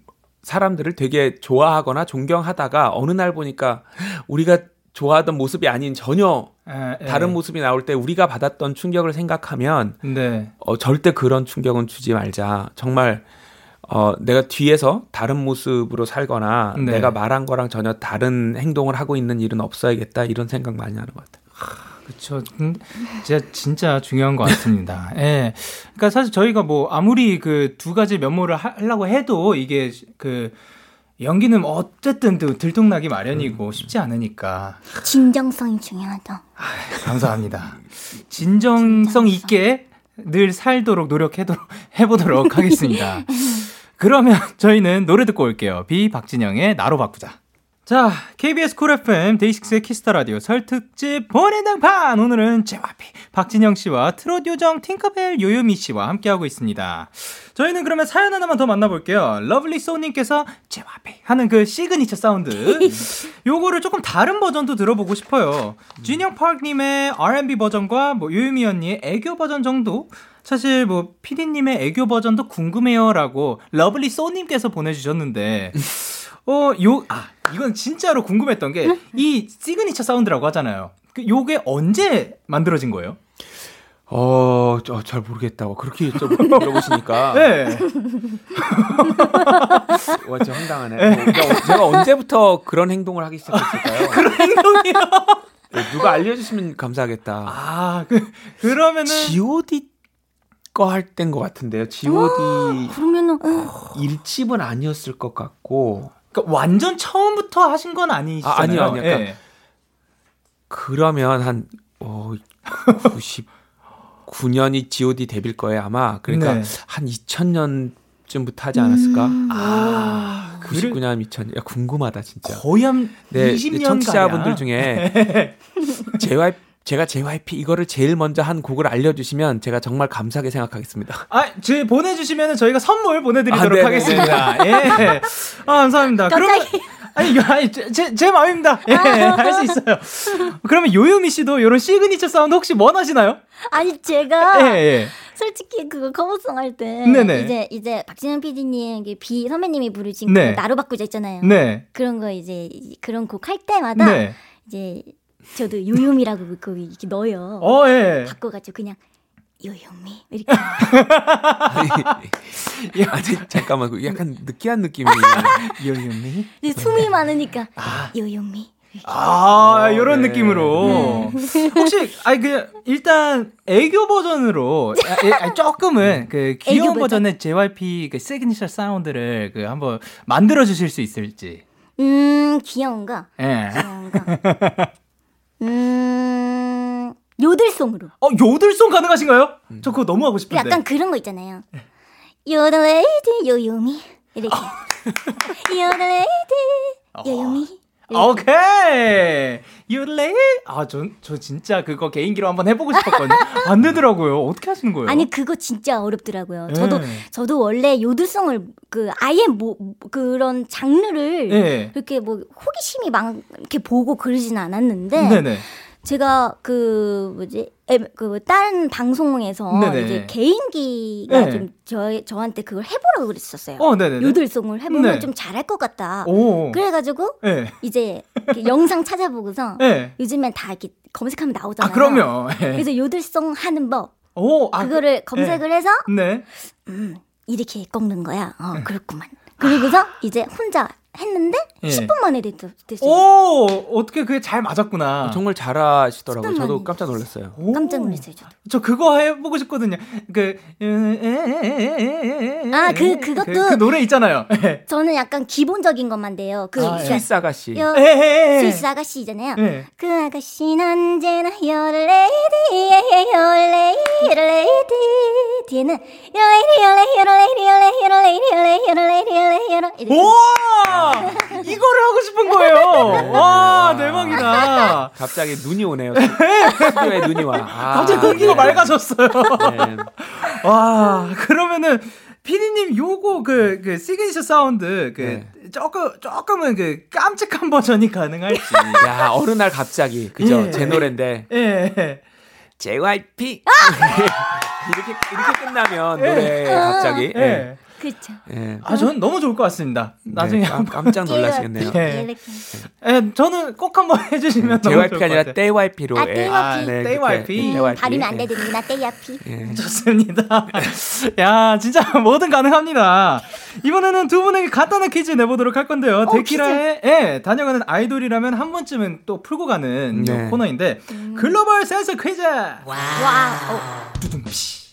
사람들을 되게 좋아하거나 존경하다가 어느 날 보니까 우리가 좋아하던 모습이 아닌 전혀 에, 에. 다른 모습이 나올 때 우리가 받았던 충격을 생각하면 네. 어, 절대 그런 충격은 주지 말자. 정말 어, 내가 뒤에서 다른 모습으로 살거나 네. 내가 말한 거랑 전혀 다른 행동을 하고 있는 일은 없어야겠다 이런 생각 많이 하는 것 같아요. 그렇죠. 진짜 진짜 중요한 것 같습니다. 예. 네. 그러니까 사실 저희가 뭐 아무리 그 두 가지 면모를 하려고 해도 이게 그 연기는 어쨌든 들통나기 마련이고 쉽지 않으니까. 진정성이 중요하다. 아, 감사합니다. 진정성 있게 늘 살도록 노력해도록 해보도록 하겠습니다. 그러면 저희는 노래 듣고 올게요. 비 박진영의 나로 바꾸자. 자, KBS 쿨 FM 데이식스의 키스 더 라디오 설 특집 본인등판 오늘은 JYP 박진영 씨와 트롯 요정 팅커벨 요요미 씨와 함께하고 있습니다. 저희는 그러면 사연 하나만 더 만나볼게요. 러블리 소님께서 JYP 하는 그 signature sound 요거를 조금 다른 버전도 들어보고 싶어요. 진영 파크님의 R&B 버전과 뭐 요요미 언니의 애교 버전 정도 사실 뭐 피디님의 애교 버전도 궁금해요라고 러블리 소님께서 보내주셨는데 어, 요, 아, 이건 진짜로 궁금했던 게, 이 signature sound라고 하잖아요. 그, 요게 언제 만들어진 거예요? 어, 저, 잘 모르겠다고. 그렇게 물어보시니까. 네. 완전 황당하네. 네. 어, 제가 언제부터 그런 행동을 하기 시작했을까요? 그런 행동이요? 네, 누가 알려주시면 감사하겠다. 아, 그, 그러면은. GOD 거할 땐것 같은데요. GOD. 그러면은. 일집은 아니었을 것 같고. 그러니까 완전 처음부터 하신 건 아니시잖아요. 아, 아니요, 아니요. 그러니까 네. 그러면 한 어, 99년이 G.O.D 데뷔일 거예요 아마. 그러니까 네. 한 2000년쯤부터 하지 않았을까? 음. 아, 99년 2000년. 야, 궁금하다 진짜. 거의 한 네, 20년 청취자분들 중에 JYP 제가 JYP 이거를 제일 먼저 한 곡을 알려주시면 제가 정말 감사하게 생각하겠습니다. 아, 제 보내주시면은 저희가 선물 보내드리도록 아, 하겠습니다. 예. 아, 감사합니다. 그러면 아니, 이거 아니 제, 제 마음입니다. 예, 할 수 있어요. 그러면 요요미 씨도 이런 signature sound 혹시 원하시나요? 아니 제가 예, 예. 솔직히 그거 cover song 할때 네네. 이제 이제 박진영 PD님 비 선배님이 부르신 네. 그 나로 바꾸자 있잖아요. 네. 그런 거 이제 그런 곡 할 때마다. 네. 이제 저도 요요미라고 그 이렇게 넣어요. 어, 예. 바꿔가지고 그냥 요요미 이렇게. 야, 잠깐만, 약간 느끼한 느낌이. 요요미. 숨이 많으니까 아. 요요미. 아, 이런 네. 느낌으로. 네. 혹시, 아니, 그, 일단, 애교 버전으로, 아, 조금은, 그, 귀여운 버전의 JYP 그 시그니처 사운드를 그, 한번 만들어 주실 수 있을지. 음, 귀여운 거? 예. 네. 귀여운 거. 음, 요들송으로. 어, 요들송 가능하신가요? 음. 저 그거 너무 하고 싶은데. 약간 그런 거 있잖아요. 요들레이드 요요미. 이렇게. 요들레이드 요요미. 오케이. 유레 아, 저, 저 진짜 그거 개인기로 한번 해보고 싶었거든요. 안 되더라고요. 어떻게 하시는 거예요? 아니, 그거 진짜 어렵더라고요. 네. 저도, 저도 원래 요들성을 그 아예 뭐, 그런 장르를 네. 그렇게 뭐 호기심이 막 이렇게 보고 그러진 않았는데. 네네. 제가 그 뭐지 그 다른 방송에서 네네. 이제 개인기가 네. 좀 저, 저한테 그걸 해보라고 그랬었어요. 어, 요들송을 해보면 네. 좀 잘할 것 같다. 오. 그래가지고 네. 이제 영상 찾아보고서 네. 요즘엔 다 이렇게 검색하면 나오잖아요. 아, 그럼요. 네. 그래서 요들송 하는 법 오, 아, 그거를 그, 검색을 해서 네. 음, 이렇게 꺾는 거야. 어, 그렇구만. 그리고서 이제 혼자 했는데 예. 10분 만에 됐어. 오 어떻게 그게 잘 맞았구나. 어, 정말 잘하시더라고요. 저도 깜짝 놀랐어요. 오. 깜짝 놀랐어요. 저도. 저 그거 해보고 싶거든요. 그 아, 그 그것도 그, 그 노래 있잖아요. 저는 약간 기본적인 것만 돼요. 그 아, 스위스 아가씨. 스위스 아가씨잖아요. 예. 그 아가씨는 언제나 your lady, your lady, your lady. 뒤에는 your lady, your lady, your lady, your lady, your lady, your lady, your lady, your lady, your lady. 오! 이거를 하고 싶은 거예요. 와, 대박이다. 갑자기 눈이 오네요. 스튜디오에 눈이 와. 아, 갑자기 공기가 네. 맑아졌어요. 네. 와, 그러면은 피디님 요거 그, 그 시그니처 사운드 그 네. 조금 조금은 그 깜찍한 버전이 가능할지. 야 어느 날 갑자기 그죠 예. 제 노래인데. 예. JYP 이렇게 이렇게 끝나면 노래 갑자기. 예. 예. 그렇죠. 예. 아, 저는 너무 좋을 것 같습니다. 네, 나중에 네, 깜짝 놀라시겠네요. 예. 예, 저는 꼭 한번 해주시면 너무 좋을 것 같아요. 아니라 떼와이피로. 아, 떼와피. 아, 네, 떼와이피. 음, 발음이 안. 떼와피. 예. 좋습니다. 야, 진짜 뭐든 가능합니다. 이번에는 두 분에게 간단한 퀴즈 내보도록 할 건데요. 오, 데키라의 예, 다녀가는 아이돌이라면 한 번쯤은 또 풀고 가는 네. 코너인데 음. 글로벌 센서 퀴즈. 와. 와. 어. 두둥피.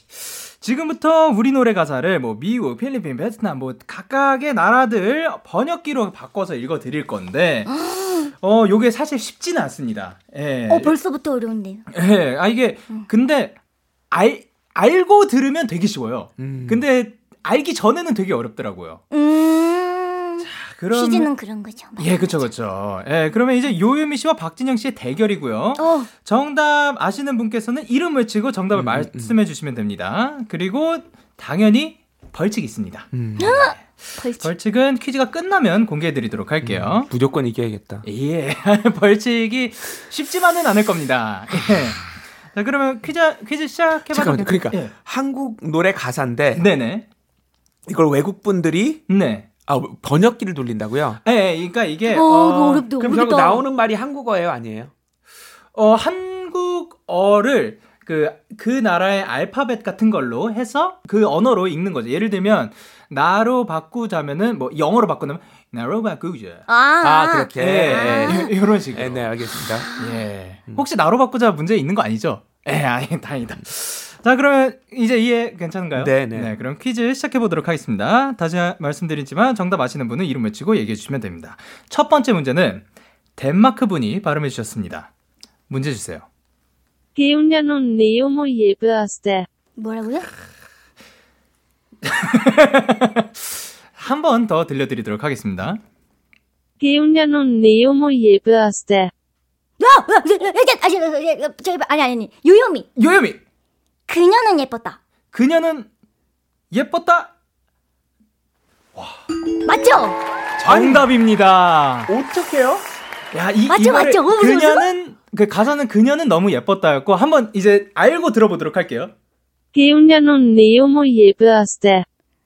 지금부터 우리 노래 가사를 뭐 미국, 필리핀, 베트남 뭐 각각의 나라들 번역기로 바꿔서 읽어 드릴 건데 어 요게 사실 쉽지는 않습니다. 예. 어 벌써부터 어려운데요. 예. 아 이게 근데 알 알고 들으면 되게 쉬워요. 음. 근데 알기 전에는 되게 어렵더라고요. 음. 그럼 퀴즈는 그런 거죠. 예, 그렇죠, 그렇죠. 예, 그러면 이제 요유미 씨와 박진영 씨의 대결이고요. 어. 정답 아시는 분께서는 이름 외치고 정답을 음, 음, 음. 말씀해 주시면 됩니다. 그리고 당연히 벌칙이 있습니다. 음. 벌칙. 은 퀴즈가 끝나면 공개해 드리도록 할게요. 음, 무조건 이겨야겠다. 예. 벌칙이 쉽지만은 않을 겁니다. 예. 자, 그러면 퀴즈 퀴즈 시작해 봐도 될까요? 그러니까 예. 한국 노래 가사인데 네네. 이걸 외국 분들이 네. 아 번역기를 돌린다고요? 네, 그러니까 이게 어, 어 어렵다, 그럼 결국 나오는 말이 한국어예요, 아니에요? 어 한국어를 그, 그 나라의 알파벳 같은 걸로 해서 그 언어로 읽는 거죠. 예를 들면, 나로 바꾸자면은, 뭐, 영어로 바꾸면, 나로 바꾸자. 아, 아 그렇게. 예, 아. 예, 이런 식으로. 예, 네, 알겠습니다. 예. 음. 혹시 나로 바꾸자 문제 있는 거 아니죠? 예, 아니, 다행이다. 자, 그러면 이제 이해 괜찮은가요? 네, 네. 네, 그럼 퀴즈 시작해 보도록 하겠습니다. 다시 말씀드리지만 정답 아시는 분은 이름 외치고 얘기해 주시면 됩니다. 첫 번째 문제는 덴마크 분이 발음해 주셨습니다. 문제 주세요. 기운년은 네오모 예브아스테. 뭐라고요? 한 번 더 들려드리도록 하겠습니다. 기운년은 네오모 예브아스테. 아니 아니 아니 요요미. 요요미. 그녀는 예뻤다. 그녀는 예뻤다. 와. 맞죠? 정답입니다. 어떻게요? 야, 이 맞죠, 맞죠. 그녀는 그 가사는 그녀는 너무 예뻤다였고 한번 이제 알고 들어보도록 할게요. 그녀는 너무 예뻤다.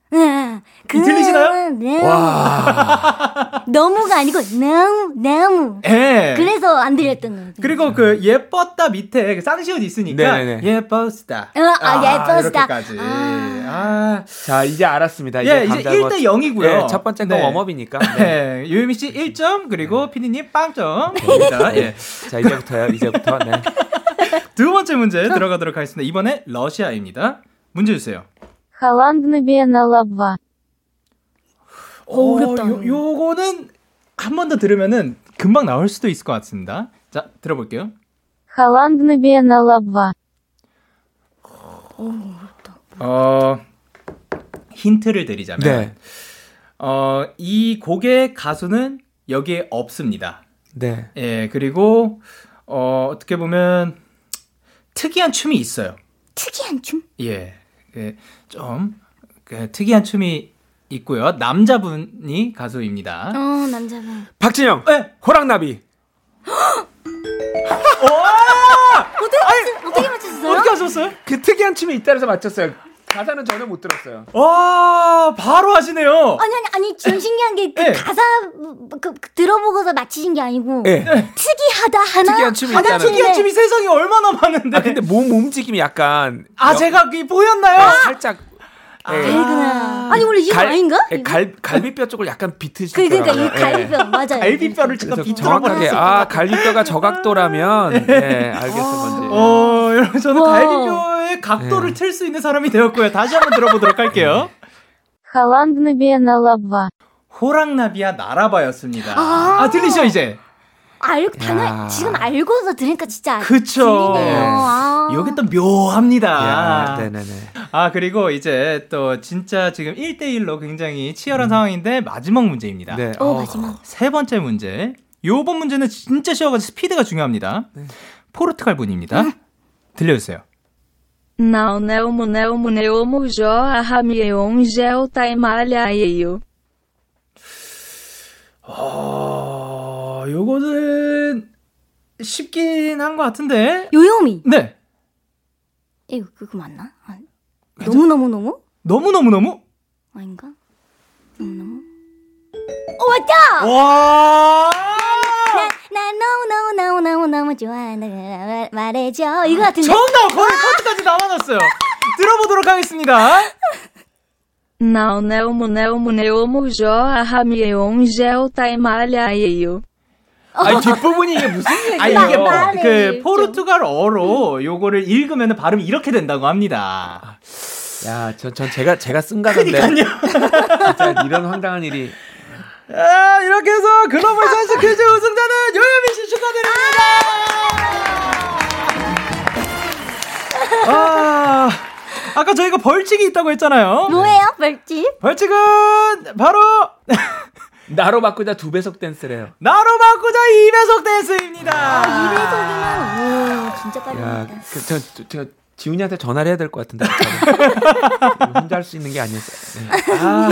네. 그, 들리시나요? 네. 와. 너무가 아니고 너무 너무. 예. 그래서 안 들렸던 거예요. 그리고 그 예뻤다 밑에 그 쌍시옷 있으니까 네네네. 예뻤다. 어, 아, 아 예뻤다. 이렇게까지. 아. 아. 자, 이제 알았습니다. 이제 예, 이제 1대 0이고요. 예, 첫 번째 거 네. 웜업이니까. 네. 네. 유미 씨 1점 그리고 피디 님 빵점. 예. 자, 이제부터요. 이제부터. 네. 두 번째 문제 들어가도록 하겠습니다. 이번에 러시아입니다. 문제 주세요. 할란드네비에나 라브와. 어, 어렵다. 요, 요거는 한 번 더 들으면은 금방 나올 수도 있을 것 같습니다. 자, 들어볼게요. 할란드네비에나 라브와. 어, 어렵다. 어, 힌트를 드리자면. 네. 어, 이 곡의 가수는 여기에 없습니다. 네. 예, 그리고, 어, 어떻게 보면, 특이한 춤이 있어요. 특이한 춤? 예. 예 좀, 그, 특이한 춤이 있고요. 남자분이 가수입니다. 어, 남자분. 박진영. 네. 호랑나비. 어떻게, 맞췄어요? 어떻게 하셨어요? 그 특이한 춤이 있다 해서 맞췄어요. 가사는 전혀 못 들었어요. 와, 바로 하시네요. 아니, 아니, 아니, 좀 신기한 게, 그 네. 가사, 그, 그, 들어보고서 맞히신 게 아니고, 네. 특이하다, 하나. 특이한 춤이 하나 특이한 춤이 세상에 얼마나 많은데. 아, 근데 몸 움직임이 약간. 아, 여... 제가 그 보였나요? 아, 살짝 아, 알구나. 아니 원래 이거 아닌가? 예, 갈 갈비뼈 쪽을 약간 비트시더라고요. 그, 그러니까 이 갈비뼈 예. 맞아요. 갈비뼈를 비트 정확하게 아 갈비뼈가 저 각도라면 예 알겠어 뭔지. 어 여러분 저는 와. 갈비뼈의 각도를 네. 틀수 있는 사람이 되었고요. 다시 한번 들어보도록 할게요. 할란드나비아 나라바. 호랑나비아 나라바였습니다. 아, 아 들리죠 이제? 알, 당연 지금 알고서 들으니까 진짜 그쵸. 네. 아. 이게 또 묘합니다. 야, 네네네. 아, 그리고 이제 또 진짜 지금 1대1로 굉장히 치열한 음. 상황인데 마지막 문제입니다. 네. 오, 어, 마지막. 세 번째 문제. 요번 문제는 진짜 쉬워가지고 스피드가 중요합니다. 네. 포르투갈 분입니다. 음. 들려주세요. Não, Nelmo, Nelmo, Neomo, Jó, Arramieon, Gel, Taimalhaeio. 어, 요거는 쉽긴 한 것 같은데. 요요미. 네. 이거 그거 맞나? 아, 너무 너무 너무? 너무 너무 너무? 아닌가? 너무 너무. 어 맞다. 와. 나, 너무 너무 너무 너무 너무 좋아한다 말해줘 이거 같은데. 정답 거의 커트까지 남아놨어요. 들어보도록 하겠습니다. Não, Nelmo, Nelmo, Neomo, Jó, Arramieon, Gel, Taimalhaeio. 아니 뒷부분이 이게 무슨 얘기예요? 아니 이게 뭐, 그 포르투갈어로 요거를 읽으면 발음이 이렇게 된다고 합니다. 야, 전, 전 제가 제가 쓴 가던데. 진짜 이런 황당한 일이. 아, 이렇게 해서 글로벌 선수 퀴즈 우승자는 요요미 씨 축하드립니다. 아, 아까 저희가 벌칙이 있다고 했잖아요. 뭐예요, 벌칙? 벌칙은 바로 나로 바꾸자 두 배속 댄스래요. 나로 바꾸자 2배속 댄스입니다. 아, 2배속이면, 오, 진짜 빨리. 야, 그, 저, 저, 저, 지훈이한테 전화를 해야 될 것 같은데. 혼자 할 수 있는 게 아니었어요. 네. 아,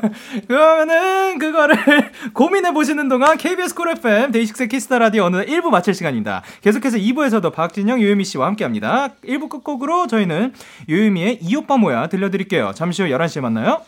그러면은, 그거를 고민해 보시는 동안 KBS 쿨 FM 데이식스 키스터 라디오 어느 1부 마칠 시간입니다. 계속해서 2부에서도 박진영, 요요미 씨와 함께 합니다. 1부 끝곡으로 저희는 요요미의 이 오빠 뭐야 들려드릴게요. 잠시 후 11시에 만나요.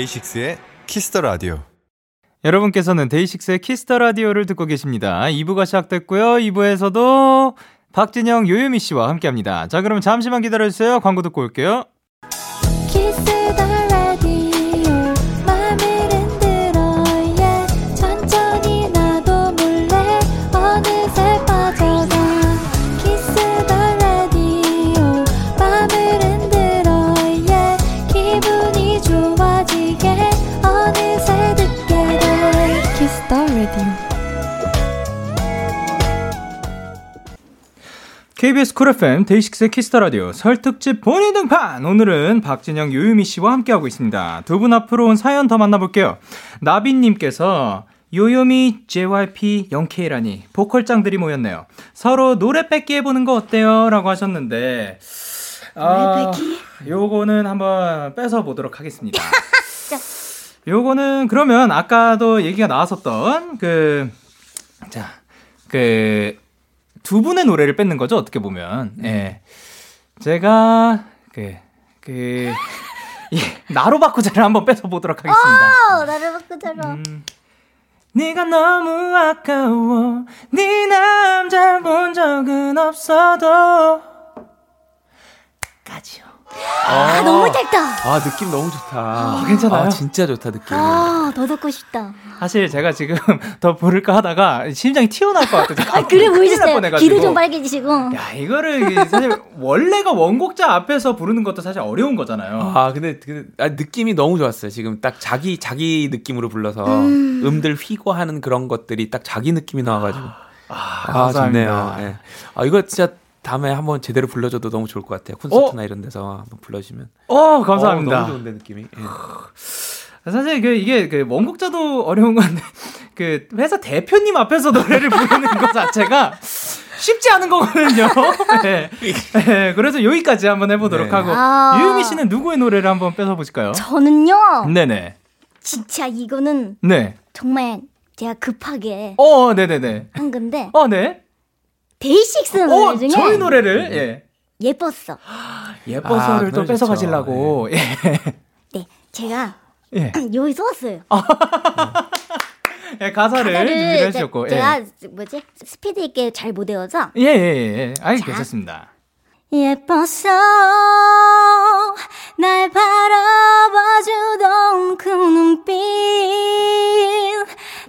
DAY6의 Kiss the Radio. 여러분께서는 DAY6의 Kiss the Radio를 듣고 계십니다. 2부가 시작됐고요. 2부에서도 박진영, 요요미 씨와 함께 합니다. 자, 그럼 잠시만 기다려주세요. 광고 듣고 올게요. KBS 쿨 FM 데이식스의 키스터 라디오 설 특집 본인 등판 오늘은 박진영 요요미 씨와 함께하고 있습니다. 두 분 앞으로 온 사연 더 만나볼게요. 나빈님께서 요요미, JYP, Young K라니 보컬짱들이 모였네요. 서로 노래 뺏기 해보는 거 어때요? 라고 하셨는데 아? 요거는 한번 뺏어 보도록 하겠습니다. 요거는 그러면 아까도 얘기가 나왔었던 그 자, 그 두 분의 노래를 뺏는 거죠, 어떻게 보면. 예. 네. 제가 그 그, 예, 나로 바꾸자를 한번 뺏어 보도록 하겠습니다. 오, 나로 바꾸자로. 음, 네가 너무 아까워 네 남자 본 적은 없어도 아, 아, 너무 짧다. 아, 느낌 너무 좋다. 아, 괜찮아요? 아, 진짜 좋다, 느낌. 아, 더 듣고 싶다. 사실 제가 지금 더 부를까 하다가 심장이 튀어나올 것 같아요. 아, 그래 보이셨어요. 귀도 좀 빨개지시고. 야, 이거를 사실 원래가 원곡자 앞에서 부르는 것도 사실 어려운 거잖아요. 아, 근데, 근데 아, 느낌이 너무 좋았어요. 지금 딱 자기, 자기 느낌으로 불러서 음. 들 휘고 하는 그런 것들이 딱 자기 느낌이 나와가지고. 아, 아 좋네요. 네. 아, 이거 진짜 다음에 한번 제대로 불러줘도 너무 좋을 것 같아요. 콘서트나 어? 이런 데서 한번 불러주면. 어, 감사합니다. 어, 너무 좋은데 느낌이. 예. 사실 그 이게 그 원곡자도 어려운 건데 그 회사 대표님 앞에서 노래를 부르는 것 자체가 쉽지 않은 거거든요. 네. 네. 그래서 여기까지 한번 해보도록 네. 하고 아~ 유유미 씨는 누구의 노래를 한번 뺏어 보실까요? 저는요. 네네. 진짜 이거는 네. 정말 제가 급하게 어, 네네네. 한 건데. 어, 네. 데이식스 노래 어, 중에 저희 노래를 예. 예뻤어. 예뻤어를 아, 또 뺏어 가시려고. 예. 네, 제가 예. 여기 써왔어요. 예, 가사를, 가사를 준비를 해주셨고. 제가 예. 뭐지 스피드 있게 잘 못 외워서. 예예예. 예, 예. 아, 괜찮습니다. 예뻤어 날 바라봐주던 그 눈빛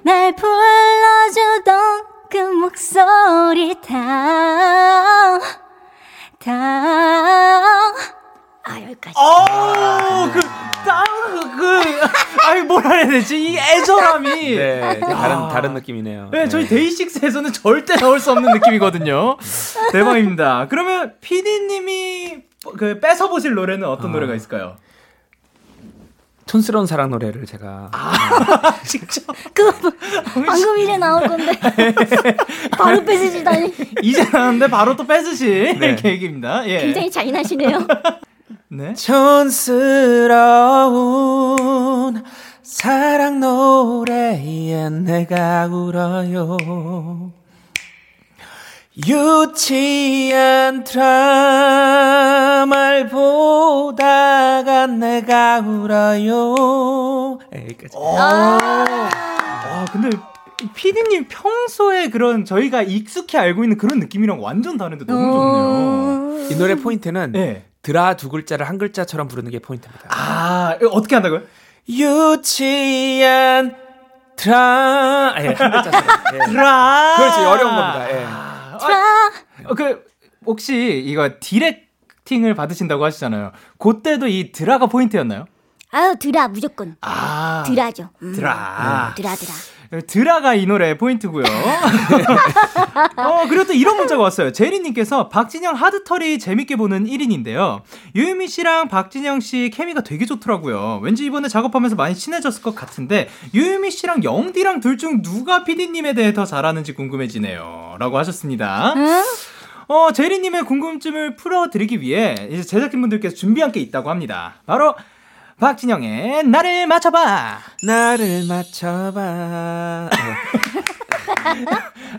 날 불러주던 그 목소리 다, 다. 아, 여기까지. 어, 그, 딱, 그, 아니, 뭐라 해야 되지? 이 애절함이. 네, 다른, 아. 다른 느낌이네요. 네, 네. 저희 데이식스에서는 절대 나올 수 없는 느낌이거든요. 대박입니다. 그러면 피디님이 그 뺏어보실 노래는 어떤 아. 노래가 있을까요? 촌스러운 사랑 노래를 제가 아, 진짜 그 방금 이제 나올 건데 바로 뺏으시다니 이제 나왔는데 바로 또 뺏으실 네. 계획입니다. 예. 굉장히 잔인하시네요. 네. 촌스러운 사랑 노래에 내가 울어요. 유치한 드라마를 보다가 내가 울어요. 여기까지. 아, 아 근데 피디님 평소에 그런 저희가 익숙히 알고 있는 그런 느낌이랑 완전 다른데 너무 좋네요. 이 노래 포인트는 네. 드라 두 글자를 한 글자처럼 부르는 게 포인트입니다. 아, 어떻게 한다고요? 유치한 드라, 예, 한 글자처럼. 예. 드라. 그렇지, 어려운 겁니다. 예. 아, 어, 그 혹시 이거 디렉팅을 받으신다고 하시잖아요. 그때도 이 드라가 포인트였나요? 아유 드라 무조건. 아 드라죠. 음. 드라. 음, 드라 드라. 드라가 이 노래 포인트고요. 어, 그리고 또 이런 문자가 왔어요. 제리님께서 박진영 하드털이 재밌게 보는 1인인데요. 유유미 씨랑 박진영 씨 케미가 되게 좋더라고요. 왠지 이번에 작업하면서 많이 친해졌을 것 같은데 유유미 씨랑 영디랑 둘 중 누가 PD님에 대해 더 잘하는지 궁금해지네요. 라고 하셨습니다. 응? 어, 제리님의 궁금증을 풀어드리기 위해 이제 제작진분들께서 준비한 게 있다고 합니다. 바로 박진영의 나를 맞춰봐. 나를 맞춰봐.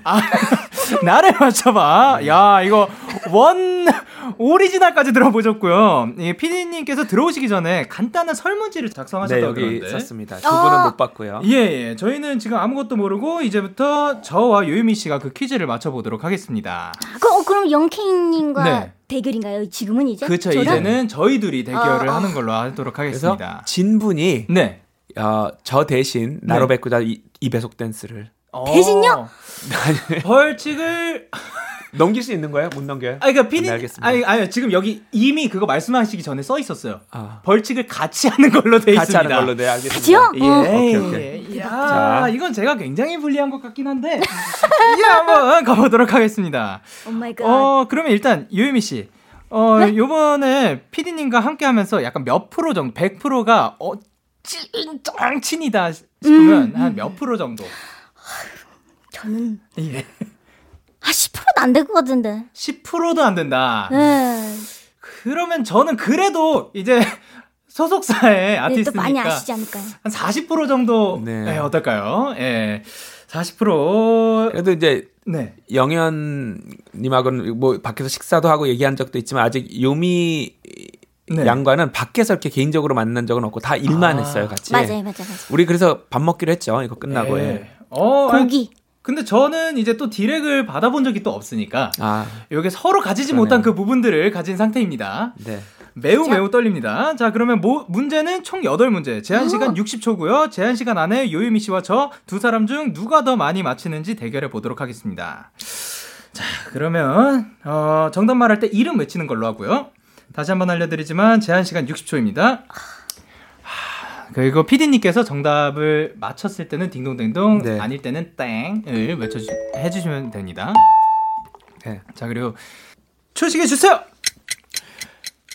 아, 나를 맞춰봐. 야, 이거 원 오리지널까지 들어보셨고요. 이 피디님께서 들어오시기 전에 간단한 설문지를 작성하셨다고 네, 여기 썼습니다. 두 분은 어. 못 봤고요. 예, 예. 저희는 지금 아무것도 모르고 이제부터 저와 유유미 씨가 그 퀴즈를 맞춰보도록 하겠습니다. 그, 어, 그럼 영케이님과 네. 대결인가요? 지금은 이제? 그렇죠. 이제는 저희 둘이 대결을 어, 어. 하는 걸로 하도록 하겠습니다. 진 분이 네. 어, 저 대신 나로 네. 배꾸자 이, 배속 댄스를 대신요? 벌칙을 넘길 수 있는 거예요? 못 넘겨요? 아니, 그러니까 피디, 네, 아니, 아니, 지금 여기 이미 그거 말씀하시기 전에 써 있었어요. 아. 벌칙을 같이 하는 걸로 돼 같이 있습니다. 하는 걸로 돼, 알겠습니다. 같이요? 예, 어. 오케이, 오케이. 야, 자. 이건 제가 굉장히 불리한 것 같긴 한데, 예, 한번 가보도록 하겠습니다. Oh my god. 어, 그러면 일단, 요요미 씨. 어, 네? 요번에 피디님과 함께 하면서 약간 몇 프로 정도, 100%가, 어, 찐 짱친이다 싶으면 음. 한몇 프로 정도? 저는. 예. 아, 10%도 안 될 것 같은데. 10%도 안 된다. 네. 그러면 저는 그래도 이제 소속사의 아티스트니까 많이 아시지 않을까요? 한 40% 정도 네. 네, 어떨까요? 예. 40% 그래도 이제 네. 영현 님하고는 뭐 밖에서 식사도 하고 얘기한 적도 있지만 아직 요미 네. 양과는 밖에서 이렇게 개인적으로 만난 적은 없고 다 일만 아. 했어요, 같이. 맞아요, 맞아요, 맞아요. 우리 그래서 밥 먹기로 했죠. 이거 끝나고. 네. 예. 어, 고기. 근데 저는 이제 또 디렉을 받아본 적이 또 없으니까 아, 여기 서로 가지지 그러네요. 못한 그 부분들을 가진 상태입니다. 네. 매우 매우 떨립니다. 자, 그러면 뭐, 문제는 총 8문제. 제한 시간 오. 60초고요. 제한 시간 안에 요유미 씨와 저 두 사람 중 누가 더 많이 맞히는지 대결해 보도록 하겠습니다. 자, 그러면 어, 정답 말할 때 이름 외치는 걸로 하고요. 다시 한번 알려드리지만 제한 시간 60초입니다. 그리고 피디님께서 정답을 맞췄을 때는 딩동댕동, 네. 아닐 때는 땡을 외쳐주 해주시면 됩니다. 네. 자 그리고 초식해 주세요.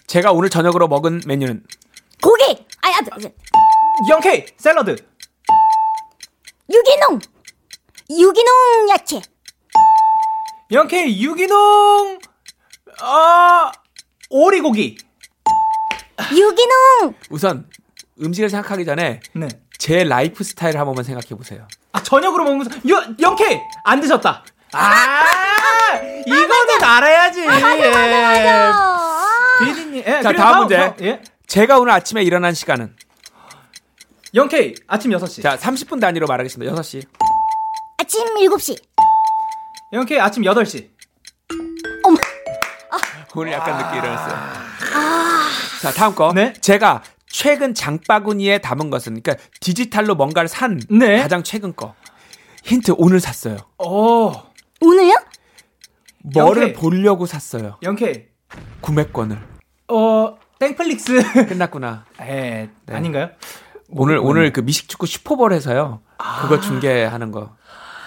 제가 오늘 저녁으로 먹은 메뉴는 고기. 아야. 영케이 샐러드. 유기농. 유기농 야채. 영케이 유기농. 아 오리고기. 유기농. 우선 음식을 생각하기 전에 네. 제 라이프 스타일을 한 번만 생각해 보세요. 아 저녁으로 먹는 거 영케이 안 드셨다. 아 이거는 알아야지. 아, 맞아 맞아 맞아. 비디님. 예, 자, 다음 문제. 어, 예? 제가 오늘 아침에 일어난 시간은? 영케이, 아침 6시. 자, 30분 단위로 말하겠습니다. 6시. 아침 7시. 영케이, 아침 8시. 어머. 아. 오늘 약간 늦게 일어났어요. 아. 자, 다음 거. 네? 제가 최근 장바구니에 담은 것은, 그러니까 디지털로 뭔가를 산 네? 가장 최근 거. 힌트, 오늘 샀어요. 오. 오늘요? 뭐를 영케이. 보려고 샀어요. 영케이. 구매권을. 어, 땡플릭스. 끝났구나. 예, 네. 아닌가요? 오늘, 오늘 그 미식축구 슈퍼볼에서요. 아. 그거 중계하는 거.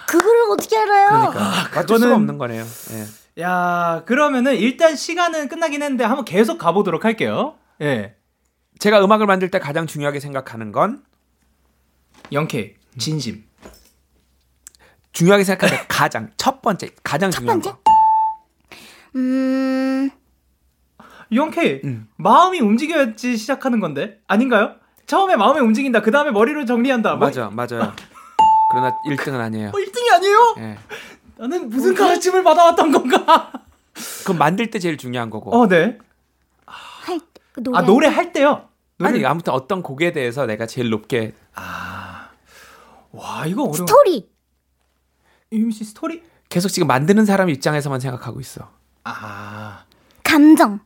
그거를 어떻게 알아요? 그러니까. 아, 맞출 수가 없는 거네요. 예. 야, 그러면은 일단 시간은 끝나긴 했는데 한번 계속 가보도록 할게요. 예. 제가 음악을 만들 때 가장 중요하게 생각하는 건 영케 진심. 중요하게 생각하는 가장 첫 번째 가장 첫 중요한 번째? 거. 음. 영케 음. 마음이 움직여야지 시작하는 건데 아닌가요? 처음에 마음이 움직인다. 그 다음에 머리를 정리한다. 뭐 맞아, 맞아요. 그러나 1등은 아니에요. 어, 1등이 아니에요? 네. 나는 무슨 가르침을 받아왔던 건가? 그럼 만들 때 제일 중요한 거고. 어, 네. 할, 그 노래 아, 노래 할 때요? 노래... 아니, 아무튼 어떤 곡에 대해서 내가 제일 높게. 아. 와, 이거 어려워. 스토리. 유미 씨 스토리? 계속 지금 만드는 사람 입장에서만 생각하고 있어. 아. 감정.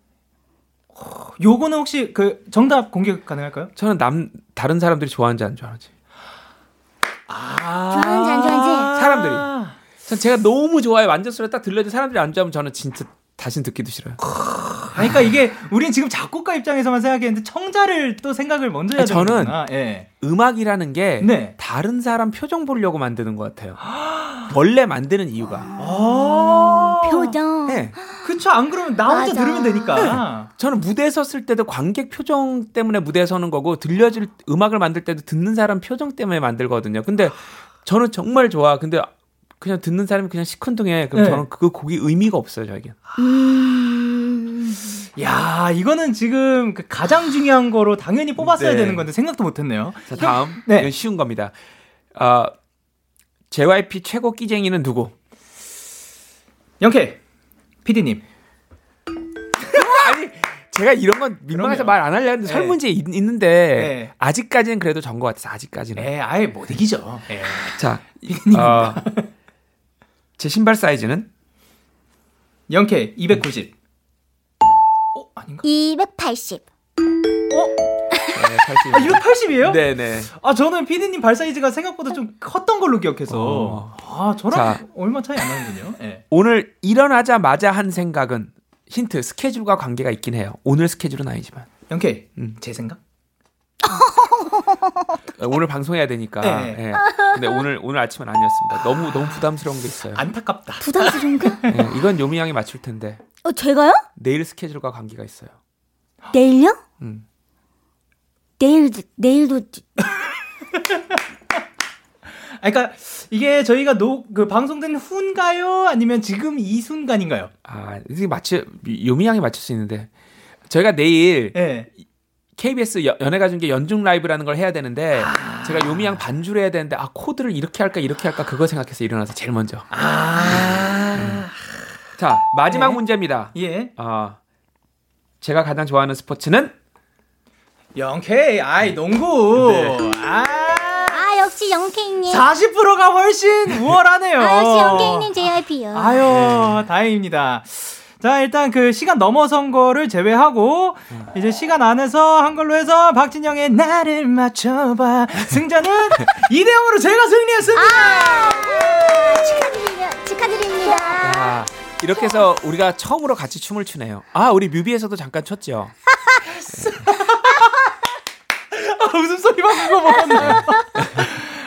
요거는 혹시 그 정답 공개 가능할까요? 저는 남 다른 사람들이 좋아하는지 안 좋아하는지. 아. 좋아하는지 안 좋아하는지. 사람들이. 전 제가 너무 좋아해 완전 소리 딱 들려도 사람들이 안 좋아하면 저는 진짜 다시 듣기도 싫어요. 그러니까 이게 우린 지금 작곡가 입장에서만 생각했는데 청자를 또 생각을 먼저 해야 되는 저는 예. 음악이라는 게 네. 다른 사람 표정 보려고 만드는 것 같아요. 원래 만드는 이유가. 아~ 표정. 네. 그쵸. 안 그러면 나 혼자 맞아. 들으면 되니까. 네. 저는 무대에 섰을 때도 관객 표정 때문에 무대에 서는 거고 들려줄 음악을 만들 때도 듣는 사람 표정 때문에 만들거든요. 근데 저는 정말 좋아. 근데 그냥 듣는 사람이 그냥 시큰둥해. 그럼 네. 저는 그 곡이 의미가 없어요, 저에겐. 음... 야, 이거는 지금 그 가장 중요한 거로 당연히 뽑았어야 네. 되는 건데 생각도 못 했네요. 자, 다음. 네. 이건 쉬운 겁니다. 어, JYP 최고 끼쟁이는 누구? 영케. PD님. 아니, 제가 이런 건 민망해서 말 안 하려 했는데 네. 설문지에 있, 는데 네. 아직까지는 그래도 전 것 같아서 아직까지는. 네, 아예 못 이기죠. 네. 자, 어, 제 신발 사이즈는 영케 290. 어, 아닌가? 280. 어? 네, 80. 아, 280이에요? 네네. 아, 저는 피디님 발 사이즈가 생각보다 좀 컸던 걸로 기억해서. 어. 아, 저랑 자, 얼마 차이 안 나는군요. 네. 오늘 일어나자마자 한 생각은 힌트 스케줄과 관계가 있긴 해요. 오늘 스케줄은 아니지만. 영케, 음. 제 생각? 오늘 방송해야 되니까. 네. 네. 근데 오늘 오늘 아침은 아니었습니다. 너무 너무 부담스러운 게 있어요. 안타깝다. 부담스러운 거? 네, 이건 요미 양이 맞출 텐데. 어, 제가요? 내일 스케줄과 관계가 있어요. 내일요? 음. 내일 내일도 아, 그러니까 이게 저희가 노, 그 방송된 후인가요? 아니면 지금 이 순간인가요? 아, 이게 맞추 요미 양이 맞출 수 있는데 저희가 내일 네. KBS 연예가 중계 연중 라이브라는 걸 해야 되는데 아~ 제가 요미양 반주를 해야 되는데 아 코드를 이렇게 할까 이렇게 할까 그거 생각해서 일어나서 제일 먼저. 아~ 음. 자 마지막 네. 문제입니다. 예. 어, 제가 가장 좋아하는 스포츠는 영케이 아이 농구. 네. 아. 아 역시 영케이님. 40%가 훨씬 우월하네요. 아 역시 영케이님 JYP요. 아유 다행입니다. 자, 일단 그 시간 넘어선 거를 제외하고 음. 이제 시간 안에서 한 걸로 해서 박진영의 나를 맞춰봐. 승자는 2대 0으로 제가 승리했습니다. 아, 축하드립니다. 축하드립니다. 야, 이렇게 해서 우리가 처음으로 같이 춤을 추네요. 아, 우리 뮤비에서도 잠깐 췄죠. 아, 웃음소리 방금 거 먹었네요.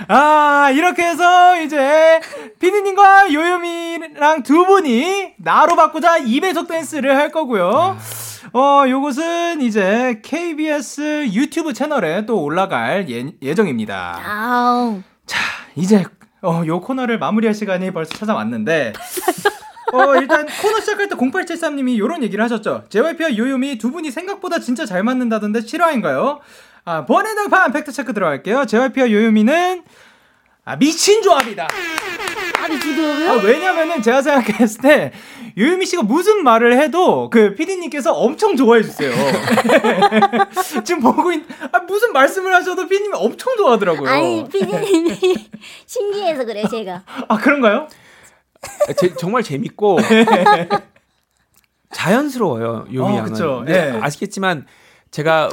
아, 이렇게 해서 이제 피디님과 요요미랑 두 분이 나로 바꾸자 2배속 댄스를 할 거고요. 어, 요것은 이제 KBS 유튜브 채널에 또 올라갈 예, 정입니다. 자, 이제 어, 요 코너를 마무리할 시간이 벌써 찾아왔는데 어, 일단 코너 시작할 때 0873님이 요런 얘기를 하셨죠. JYP와 요요미 두 분이 생각보다 진짜 잘 맞는다던데 실화인가요? 아, 번외등판 팩트체크 들어갈게요. JYP와 요요미는 아, 미친 조합이다. 아니, 지금요? 아, 왜냐면은 제가 생각했을 때 요유미 씨가 무슨 말을 해도 그 피디님께서 엄청 좋아해 주세요. 지금 보고 있, 아, 무슨 말씀을 하셔도 피디님이 엄청 좋아하더라고요. 아니, 피디님이 신기해서 그래요, 제가. 아, 그런가요? 제, 정말 재밌고 자연스러워요, 요미 어, 양은. 네. 아시겠지만 제가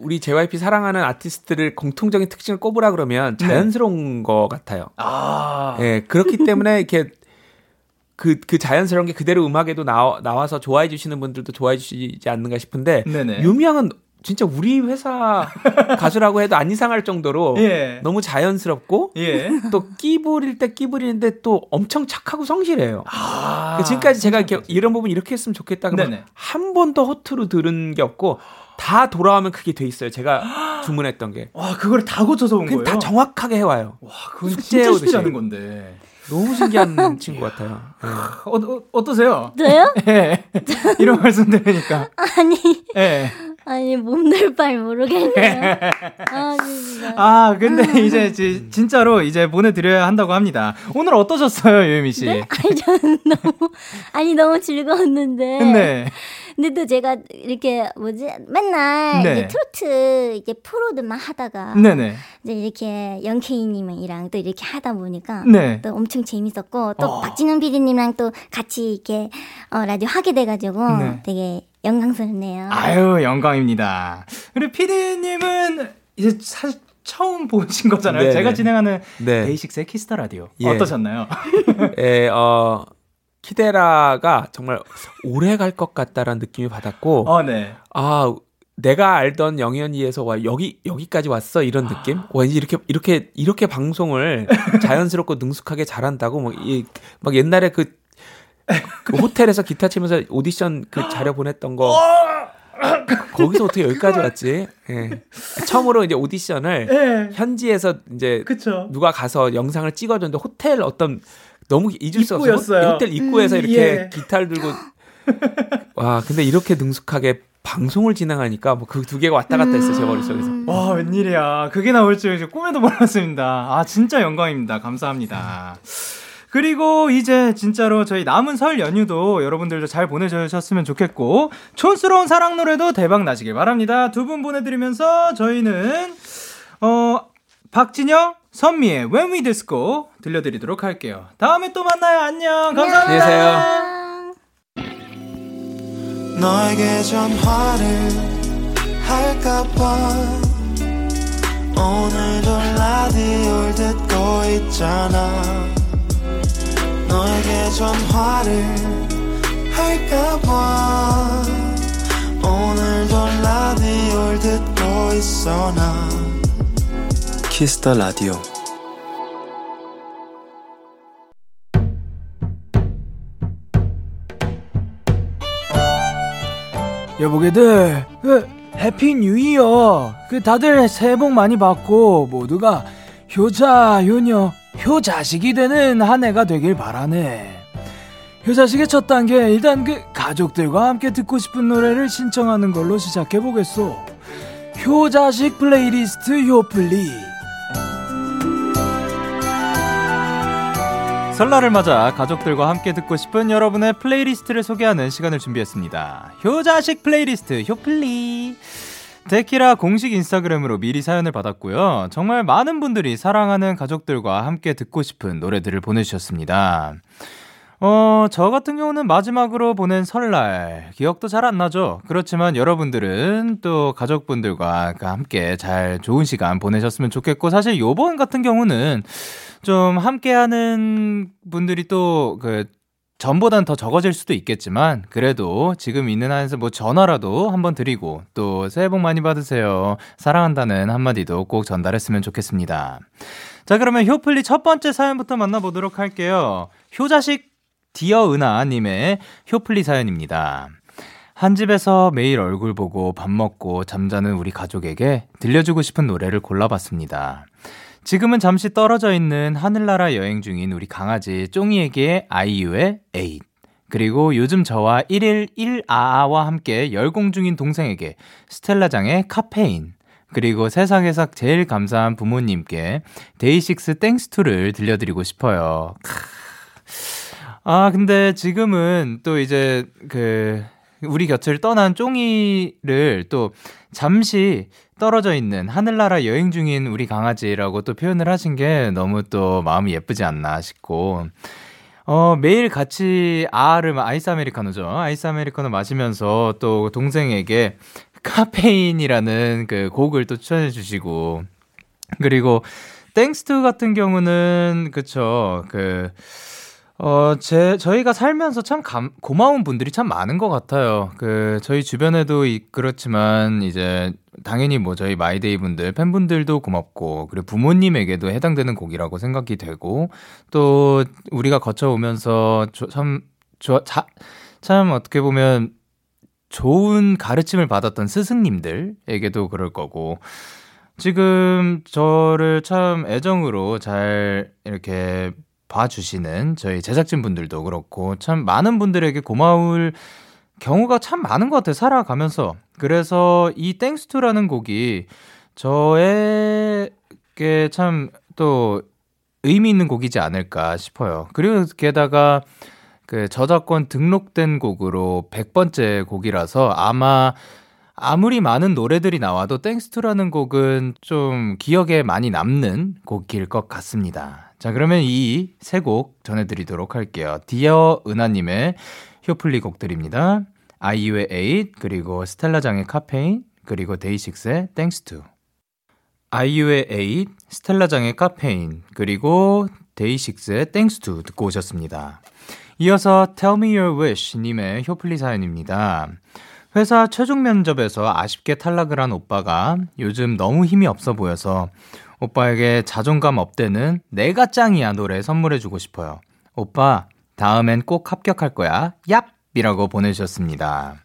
우리 JYP 사랑하는 아티스트를 공통적인 특징을 꼽으라 그러면 네. 자연스러운 네. 것 같아요. 아. 예, 그렇기 때문에 이렇게 그, 그 자연스러운 게 그대로 음악에도 나와, 나와서 좋아해 주시는 분들도 좋아해 주시지 않는가 싶은데, 네네. 유미양은 진짜 우리 회사 가수라고 해도 안 이상할 정도로 예. 너무 자연스럽고 예. 또 끼부릴 때 끼부리는데 또 엄청 착하고 성실해요. 아~ 그 지금까지 제가 이렇게 이런 부분 이렇게 했으면 좋겠다 그러면 한 번도 허투루 들은 게 없고 다 돌아오면 그게 돼 있어요. 제가 주문했던 게. 와, 그걸 다 고쳐서 온 거예요? 다 정확하게 해와요. 와, 그건 진짜 쉽지 건데. 너무 신기한 친구 같아요. 네. 어, 어, 어떠세요? 저요? 네. 이런 말씀 들으니까. 아니. 네. 아니 몸둘 바를 모르겠네요. 아, 진짜. 아 근데 음. 이제 지, 진짜로 이제 보내드려야 한다고 합니다. 오늘 어떠셨어요, 유미 씨? 네? 아니 저는 너무 아니 너무 즐거웠는데. 네. 근데 또 제가 이렇게 뭐지 맨날 네. 이제 트로트 이제 프로들만 하다가 네네. 이제 이렇게 영케이님이랑 또 이렇게 하다 보니까 네. 또 엄청 재밌었고 또 어. 박진영 PD님랑 또 같이 이렇게 어, 라디오 하게 돼가지고 네. 되게 영광스럽네요. 아유 영광입니다. 그리고 PD님은 이제 사실 처음 보신 거잖아요. 네 제가 진행하는 네. DAY6의 Kiss the Radio 예. 어떠셨나요? 예, 어 데키라가 정말 오래 갈 것 같다라는 느낌이 받았고, 어, 네. 아 내가 알던 영현이에서 와 여기 여기까지 왔어 이런 느낌. 와 이제 이렇게 이렇게 이렇게 방송을 자연스럽고 능숙하게 잘한다고 뭐이막 옛날에 그, 그 호텔에서 기타 치면서 오디션 그 자료 보냈던 거. 거기서 어떻게 여기까지 왔지? 예. 처음으로 이제 오디션을 네. 현지에서 이제 그쵸. 누가 가서 영상을 찍어줬는데 호텔 어떤 너무 잊을 수 없어요. 호텔 입구에서 음, 이렇게 예. 기타를 들고 와 근데 이렇게 능숙하게 방송을 진행하니까 뭐 그 두 개가 왔다 갔다 했어요 제 머릿속에서. 와 웬일이야 그게 나올 줄 꿈에도 몰랐습니다. 아 진짜 영광입니다. 감사합니다. 그리고 이제 진짜로 저희 남은 설 연휴도 여러분들도 잘 보내주셨으면 좋겠고 촌스러운 사랑 노래도 대박 나시길 바랍니다. 두 분 보내드리면서 저희는 어 박진영 선미의 When We Disco 들려드리도록 할게요. 다음에 또 만나요. 안녕. 감사합니다. 너에게 전화를 할까봐 오늘도 라디오를 듣고 있잖아 너에게 전화를 할까봐 오늘도 라디오를 듣고 있어 나. Kiss the Radio 여보게들 그 happy new year. 그 다들 새해 복 많이 받고 모두가 효자 효녀 효자식이 되는 한 해가 되길 바라네 효자식의 첫 단계 일단 그 가족들과 함께 듣고 싶은 노래를 신청하는 걸로 시작해 보겠소 효자식 플레이리스트 효플리 설날을 맞아 가족들과 함께 듣고 싶은 여러분의 playlist를 소개하는 시간을 준비했습니다. 효자식 플레이리스트 효플리. 데키라 공식 인스타그램으로 미리 사연을 받았고요. 정말 많은 분들이 사랑하는 가족들과 함께 듣고 싶은 노래들을 보내주셨습니다. 어, 저 같은 경우는 마지막으로 보낸 설날, 기억도 잘 안 나죠? 그렇지만 여러분들은 또 가족분들과 함께 잘 좋은 시간 보내셨으면 좋겠고, 사실 요번 같은 경우는 좀 함께하는 분들이 또 그 전보단 더 적어질 수도 있겠지만 그래도 지금 있는 한에서 뭐 전화라도 한번 드리고 또 새해 복 많이 받으세요. 사랑한다는 한마디도 꼭 전달했으면 좋겠습니다. 자 그러면 효플리 첫 번째 사연부터 만나보도록 할게요. 효자식 dear 은하님의 효플리 사연입니다. 한 집에서 매일 얼굴 보고 밥 먹고 잠자는 우리 가족에게 들려주고 싶은 노래를 골라봤습니다. 지금은 잠시 떨어져 있는 하늘나라 여행 중인 우리 강아지 쫑이에게 아이유의 에잇. 그리고 요즘 저와 1일 1아아와 함께 열공 중인 동생에게 스텔라장의 카페인. 그리고 세상에서 제일 감사한 부모님께 DAY6 Thanks to를 들려드리고 싶어요. 아, 근데 지금은 또 이제 그 우리 곁을 떠난 쫑이를 또 잠시 떨어져 있는 하늘나라 여행 중인 우리 강아지라고 또 표현을 하신 게 너무 또 마음이 예쁘지 않나 싶고. 어, 매일 같이 아아를 아이스 아메리카노죠. 아이스 아메리카노 마시면서 또 동생에게 카페인이라는 그 곡을 또 추천해 주시고. 그리고 Thanks to 같은 경우는 그쵸. 그 어, 제, 저희가 살면서 참 감, 고마운 분들이 참 많은 것 같아요. 그, 저희 주변에도 이, 그렇지만, 이제, 당연히 뭐 저희 My Day 분들, 팬분들도 고맙고, 그리고 부모님에게도 해당되는 곡이라고 생각이 되고, 또, 우리가 거쳐오면서 조, 참, 조, 자, 참 어떻게 보면 좋은 가르침을 받았던 스승님들에게도 그럴 거고, 지금 저를 참 애정으로 잘 이렇게 봐주시는 저희 제작진 분들도 그렇고 참 많은 분들에게 고마울 경우가 참 많은 것 같아요. 살아가면서. 그래서 이 땡스투라는 곡이 저에게 참 또 의미 있는 곡이지 않을까 싶어요. 그리고 게다가 그 저작권 등록된 곡으로 100번째 곡이라서 아마 아무리 많은 노래들이 나와도 Thanks to라는 곡은 좀 기억에 많이 남는 곡일 것 같습니다. 자, 그러면 이 세 곡 전해드리도록 할게요. Dear 은하님의 효플리 곡들입니다. 아이유의 에잇, 그리고 스텔라장의 카페인, 그리고 데이식스의 땡스 투. 아이유의 에잇, 스텔라장의 카페인, 그리고 데이식스의 땡스 투 듣고 오셨습니다. 이어서 Tell Me Your Wish 님의 효플리 사연입니다. 회사 최종 면접에서 아쉽게 탈락을 한 오빠가 요즘 너무 힘이 없어 보여서 오빠에게 자존감 up되는 내가 짱이야 노래 선물해주고 싶어요. 오빠, 다음엔 꼭 합격할 거야. 얍! 이라고 보내주셨습니다.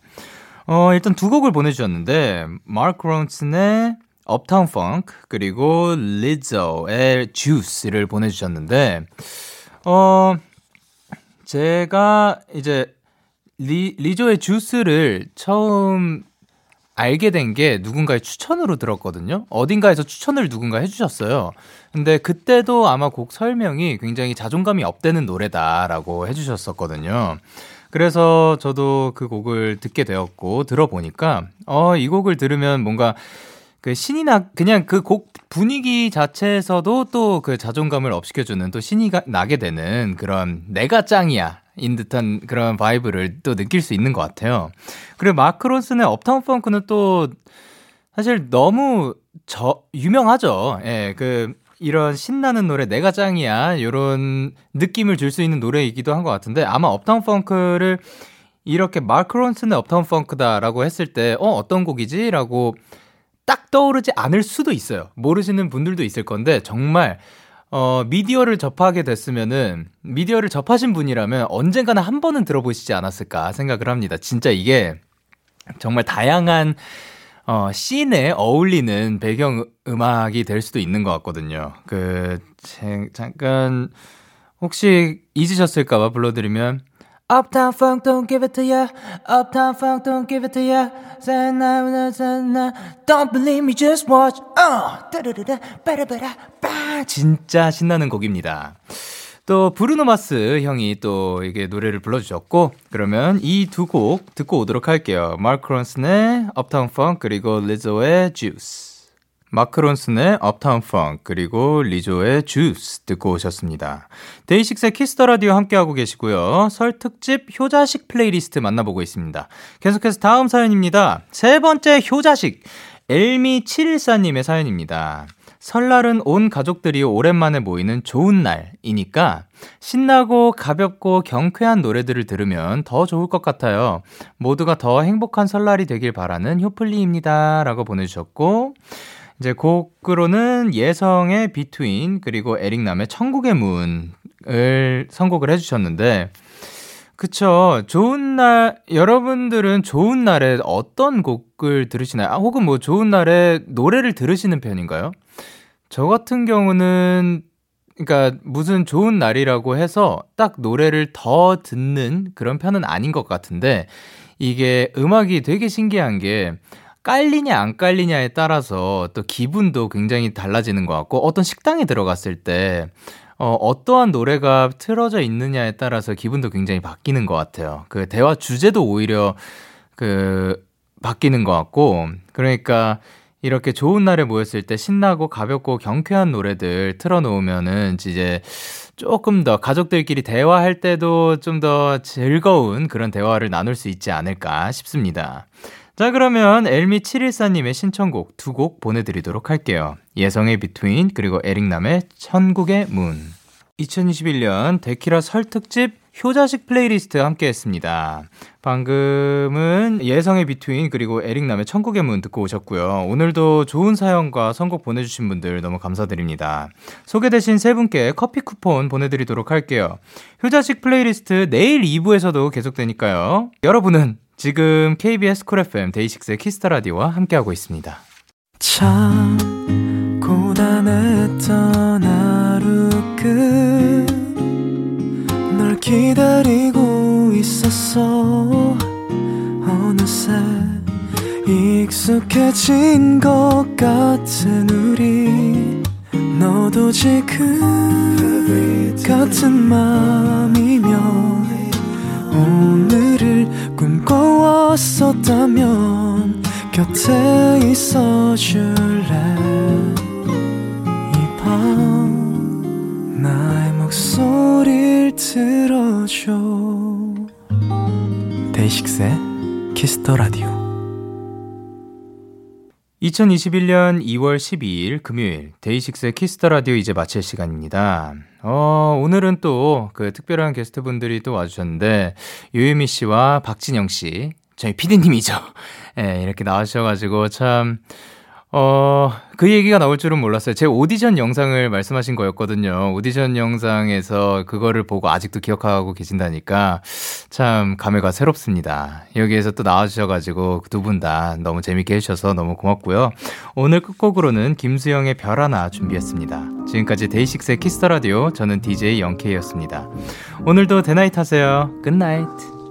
어, 일단 두 곡을 보내주셨는데, 마크 론슨의 업타운 펑크, 그리고 리조의 주스를 보내주셨는데, 어, 제가 이제 리, 리조의 주스를 처음 알게 된 게 누군가의 추천으로 들었거든요. 어딘가에서 추천을 누군가 해주셨어요. 근데 그때도 아마 곡 설명이 굉장히 자존감이 업되는 노래다라고 해주셨었거든요. 그래서 저도 그 곡을 듣게 되었고 들어보니까 어, 이 곡을 들으면 뭔가 그 신이 나 그냥 그 곡 분위기 자체에서도 또 그 자존감을 up시켜주는 또 신이 나게 되는 그런 내가 짱이야 인 듯한 그런 vibe를 또 느낄 수 있는 것 같아요. 그리고 마크 론슨의 Uptown Funk는 또 사실 너무 저 유명하죠. 예, 그 이런 신나는 노래 내가 짱이야 이런 느낌을 줄 수 있는 노래이기도 한 것 같은데 아마 Uptown Funk를 이렇게 마크 론슨의 업타운 펑크다라고 했을 때 어 어떤 곡이지라고 딱 떠오르지 않을 수도 있어요. 모르시는 분들도 있을 건데 정말 어, 미디어를 접하게 됐으면은, 미디어를 접하신 분이라면 언젠가는 한 번은 들어보시지 않았을까 생각을 합니다. 진짜 이게 정말 다양한, 어, 씬에 어울리는 배경 음악이 될 수도 있는 것 같거든요. 그, 잠깐, 혹시 잊으셨을까봐 불러드리면, Uptown Funk, don't give it to ya. Uptown Funk, don't give it to ya. Don't believe me, just watch. 어, 따르르르, 빠라바라, 빠. 진짜 신나는 곡입니다. 또 브루노 마스 형이 또 이게 노래를 불러주셨고 그러면 이 두 곡 듣고 오도록 할게요. 마크 론슨의 Uptown Funk 그리고 리조의 Juice. 마크 론슨의 업타운 펑 그리고 리조의 주스 듣고 오셨습니다. DAY6의 Kiss the Radio 함께하고 계시고요. 설 특집 효자식 플레이리스트 만나보고 있습니다. 계속해서 다음 사연입니다. 세 번째 효자식 엘미 714님의 사연입니다. 설날은 온 가족들이 오랜만에 모이는 좋은 날이니까 신나고 가볍고 경쾌한 노래들을 들으면 더 좋을 것 같아요. 모두가 더 행복한 설날이 되길 바라는 효플리입니다. 라고 보내주셨고, 이제 곡으로는 예성의 Between 그리고 에릭남의 천국의 문을 선곡을 해주셨는데 그쵸. 좋은 날, 여러분들은 좋은 날에 어떤 곡을 들으시나요? 아, 혹은 뭐 좋은 날에 노래를 들으시는 편인가요? 저 같은 경우는, 그러니까 무슨 좋은 날이라고 해서 딱 노래를 더 듣는 그런 편은 아닌 것 같은데, 이게 음악이 되게 신기한 게, 깔리냐 안 깔리냐에 따라서 또 기분도 굉장히 달라지는 것 같고 어떤 식당에 들어갔을 때 어, 어떠한 노래가 틀어져 있느냐에 따라서 기분도 굉장히 바뀌는 것 같아요. 그 대화 주제도 오히려 그 바뀌는 것 같고 그러니까 이렇게 좋은 날에 모였을 때 신나고 가볍고 경쾌한 노래들 틀어놓으면은 이제 조금 더 가족들끼리 대화할 때도 좀 더 즐거운 그런 대화를 나눌 수 있지 않을까 싶습니다. 자, 그러면 엘미714님의 신청곡 두 곡 보내드리도록 할게요. 예성의 비트윈, 그리고 에릭남의 천국의 문. 2021년 데키라 설 특집 효자식 플레이리스트 함께 했습니다. 방금은 예성의 Between 그리고 에릭남의 천국의 문 듣고 오셨고요. 오늘도 좋은 사연과 선곡 보내주신 분들 너무 감사드립니다. 소개되신 세 분께 커피 쿠폰 보내드리도록 할게요. 효자식 플레이리스트 내일 2부에서도 계속되니까요. 여러분은 지금 KBS 쿨 FM 데이식스의 키스터 라디오와 함께하고 있습니다. 참 고단했던 하루 끝널 기다리고 있었어. 어느새 익숙해진 것 같은 우리. 너도 지금 같은 맘이면 오늘을 꿈꿔왔었다면 곁에 있어 줄래? 이 밤 나의 목소리를 들어줘. DAY6의 Kiss the Radio 2021년 2월 12일 금요일 DAY6의 Kiss the Radio 이제 마칠 시간입니다. 어, 오늘은 또 그 특별한 게스트분들이 또 와주셨는데 유유미 씨와 박진영 씨, 저희 피디님이죠. 예, 네, 이렇게 나와주셔가지고 참 어, 그 얘기가 나올 줄은 몰랐어요. 제 오디션 영상을 말씀하신 거였거든요. 오디션 영상에서 그거를 보고 아직도 기억하고 계신다니까 참 감회가 새롭습니다. 여기에서 또 나와주셔가지고 두 분 다 너무 재밌게 해주셔서 너무 고맙고요. 오늘 끝곡으로는 김수영의 별 하나 준비했습니다. 지금까지 DAY6의 Kiss the Radio 저는 DJ Young K였습니다. 오늘도 대나잇 하세요. 굿나잇.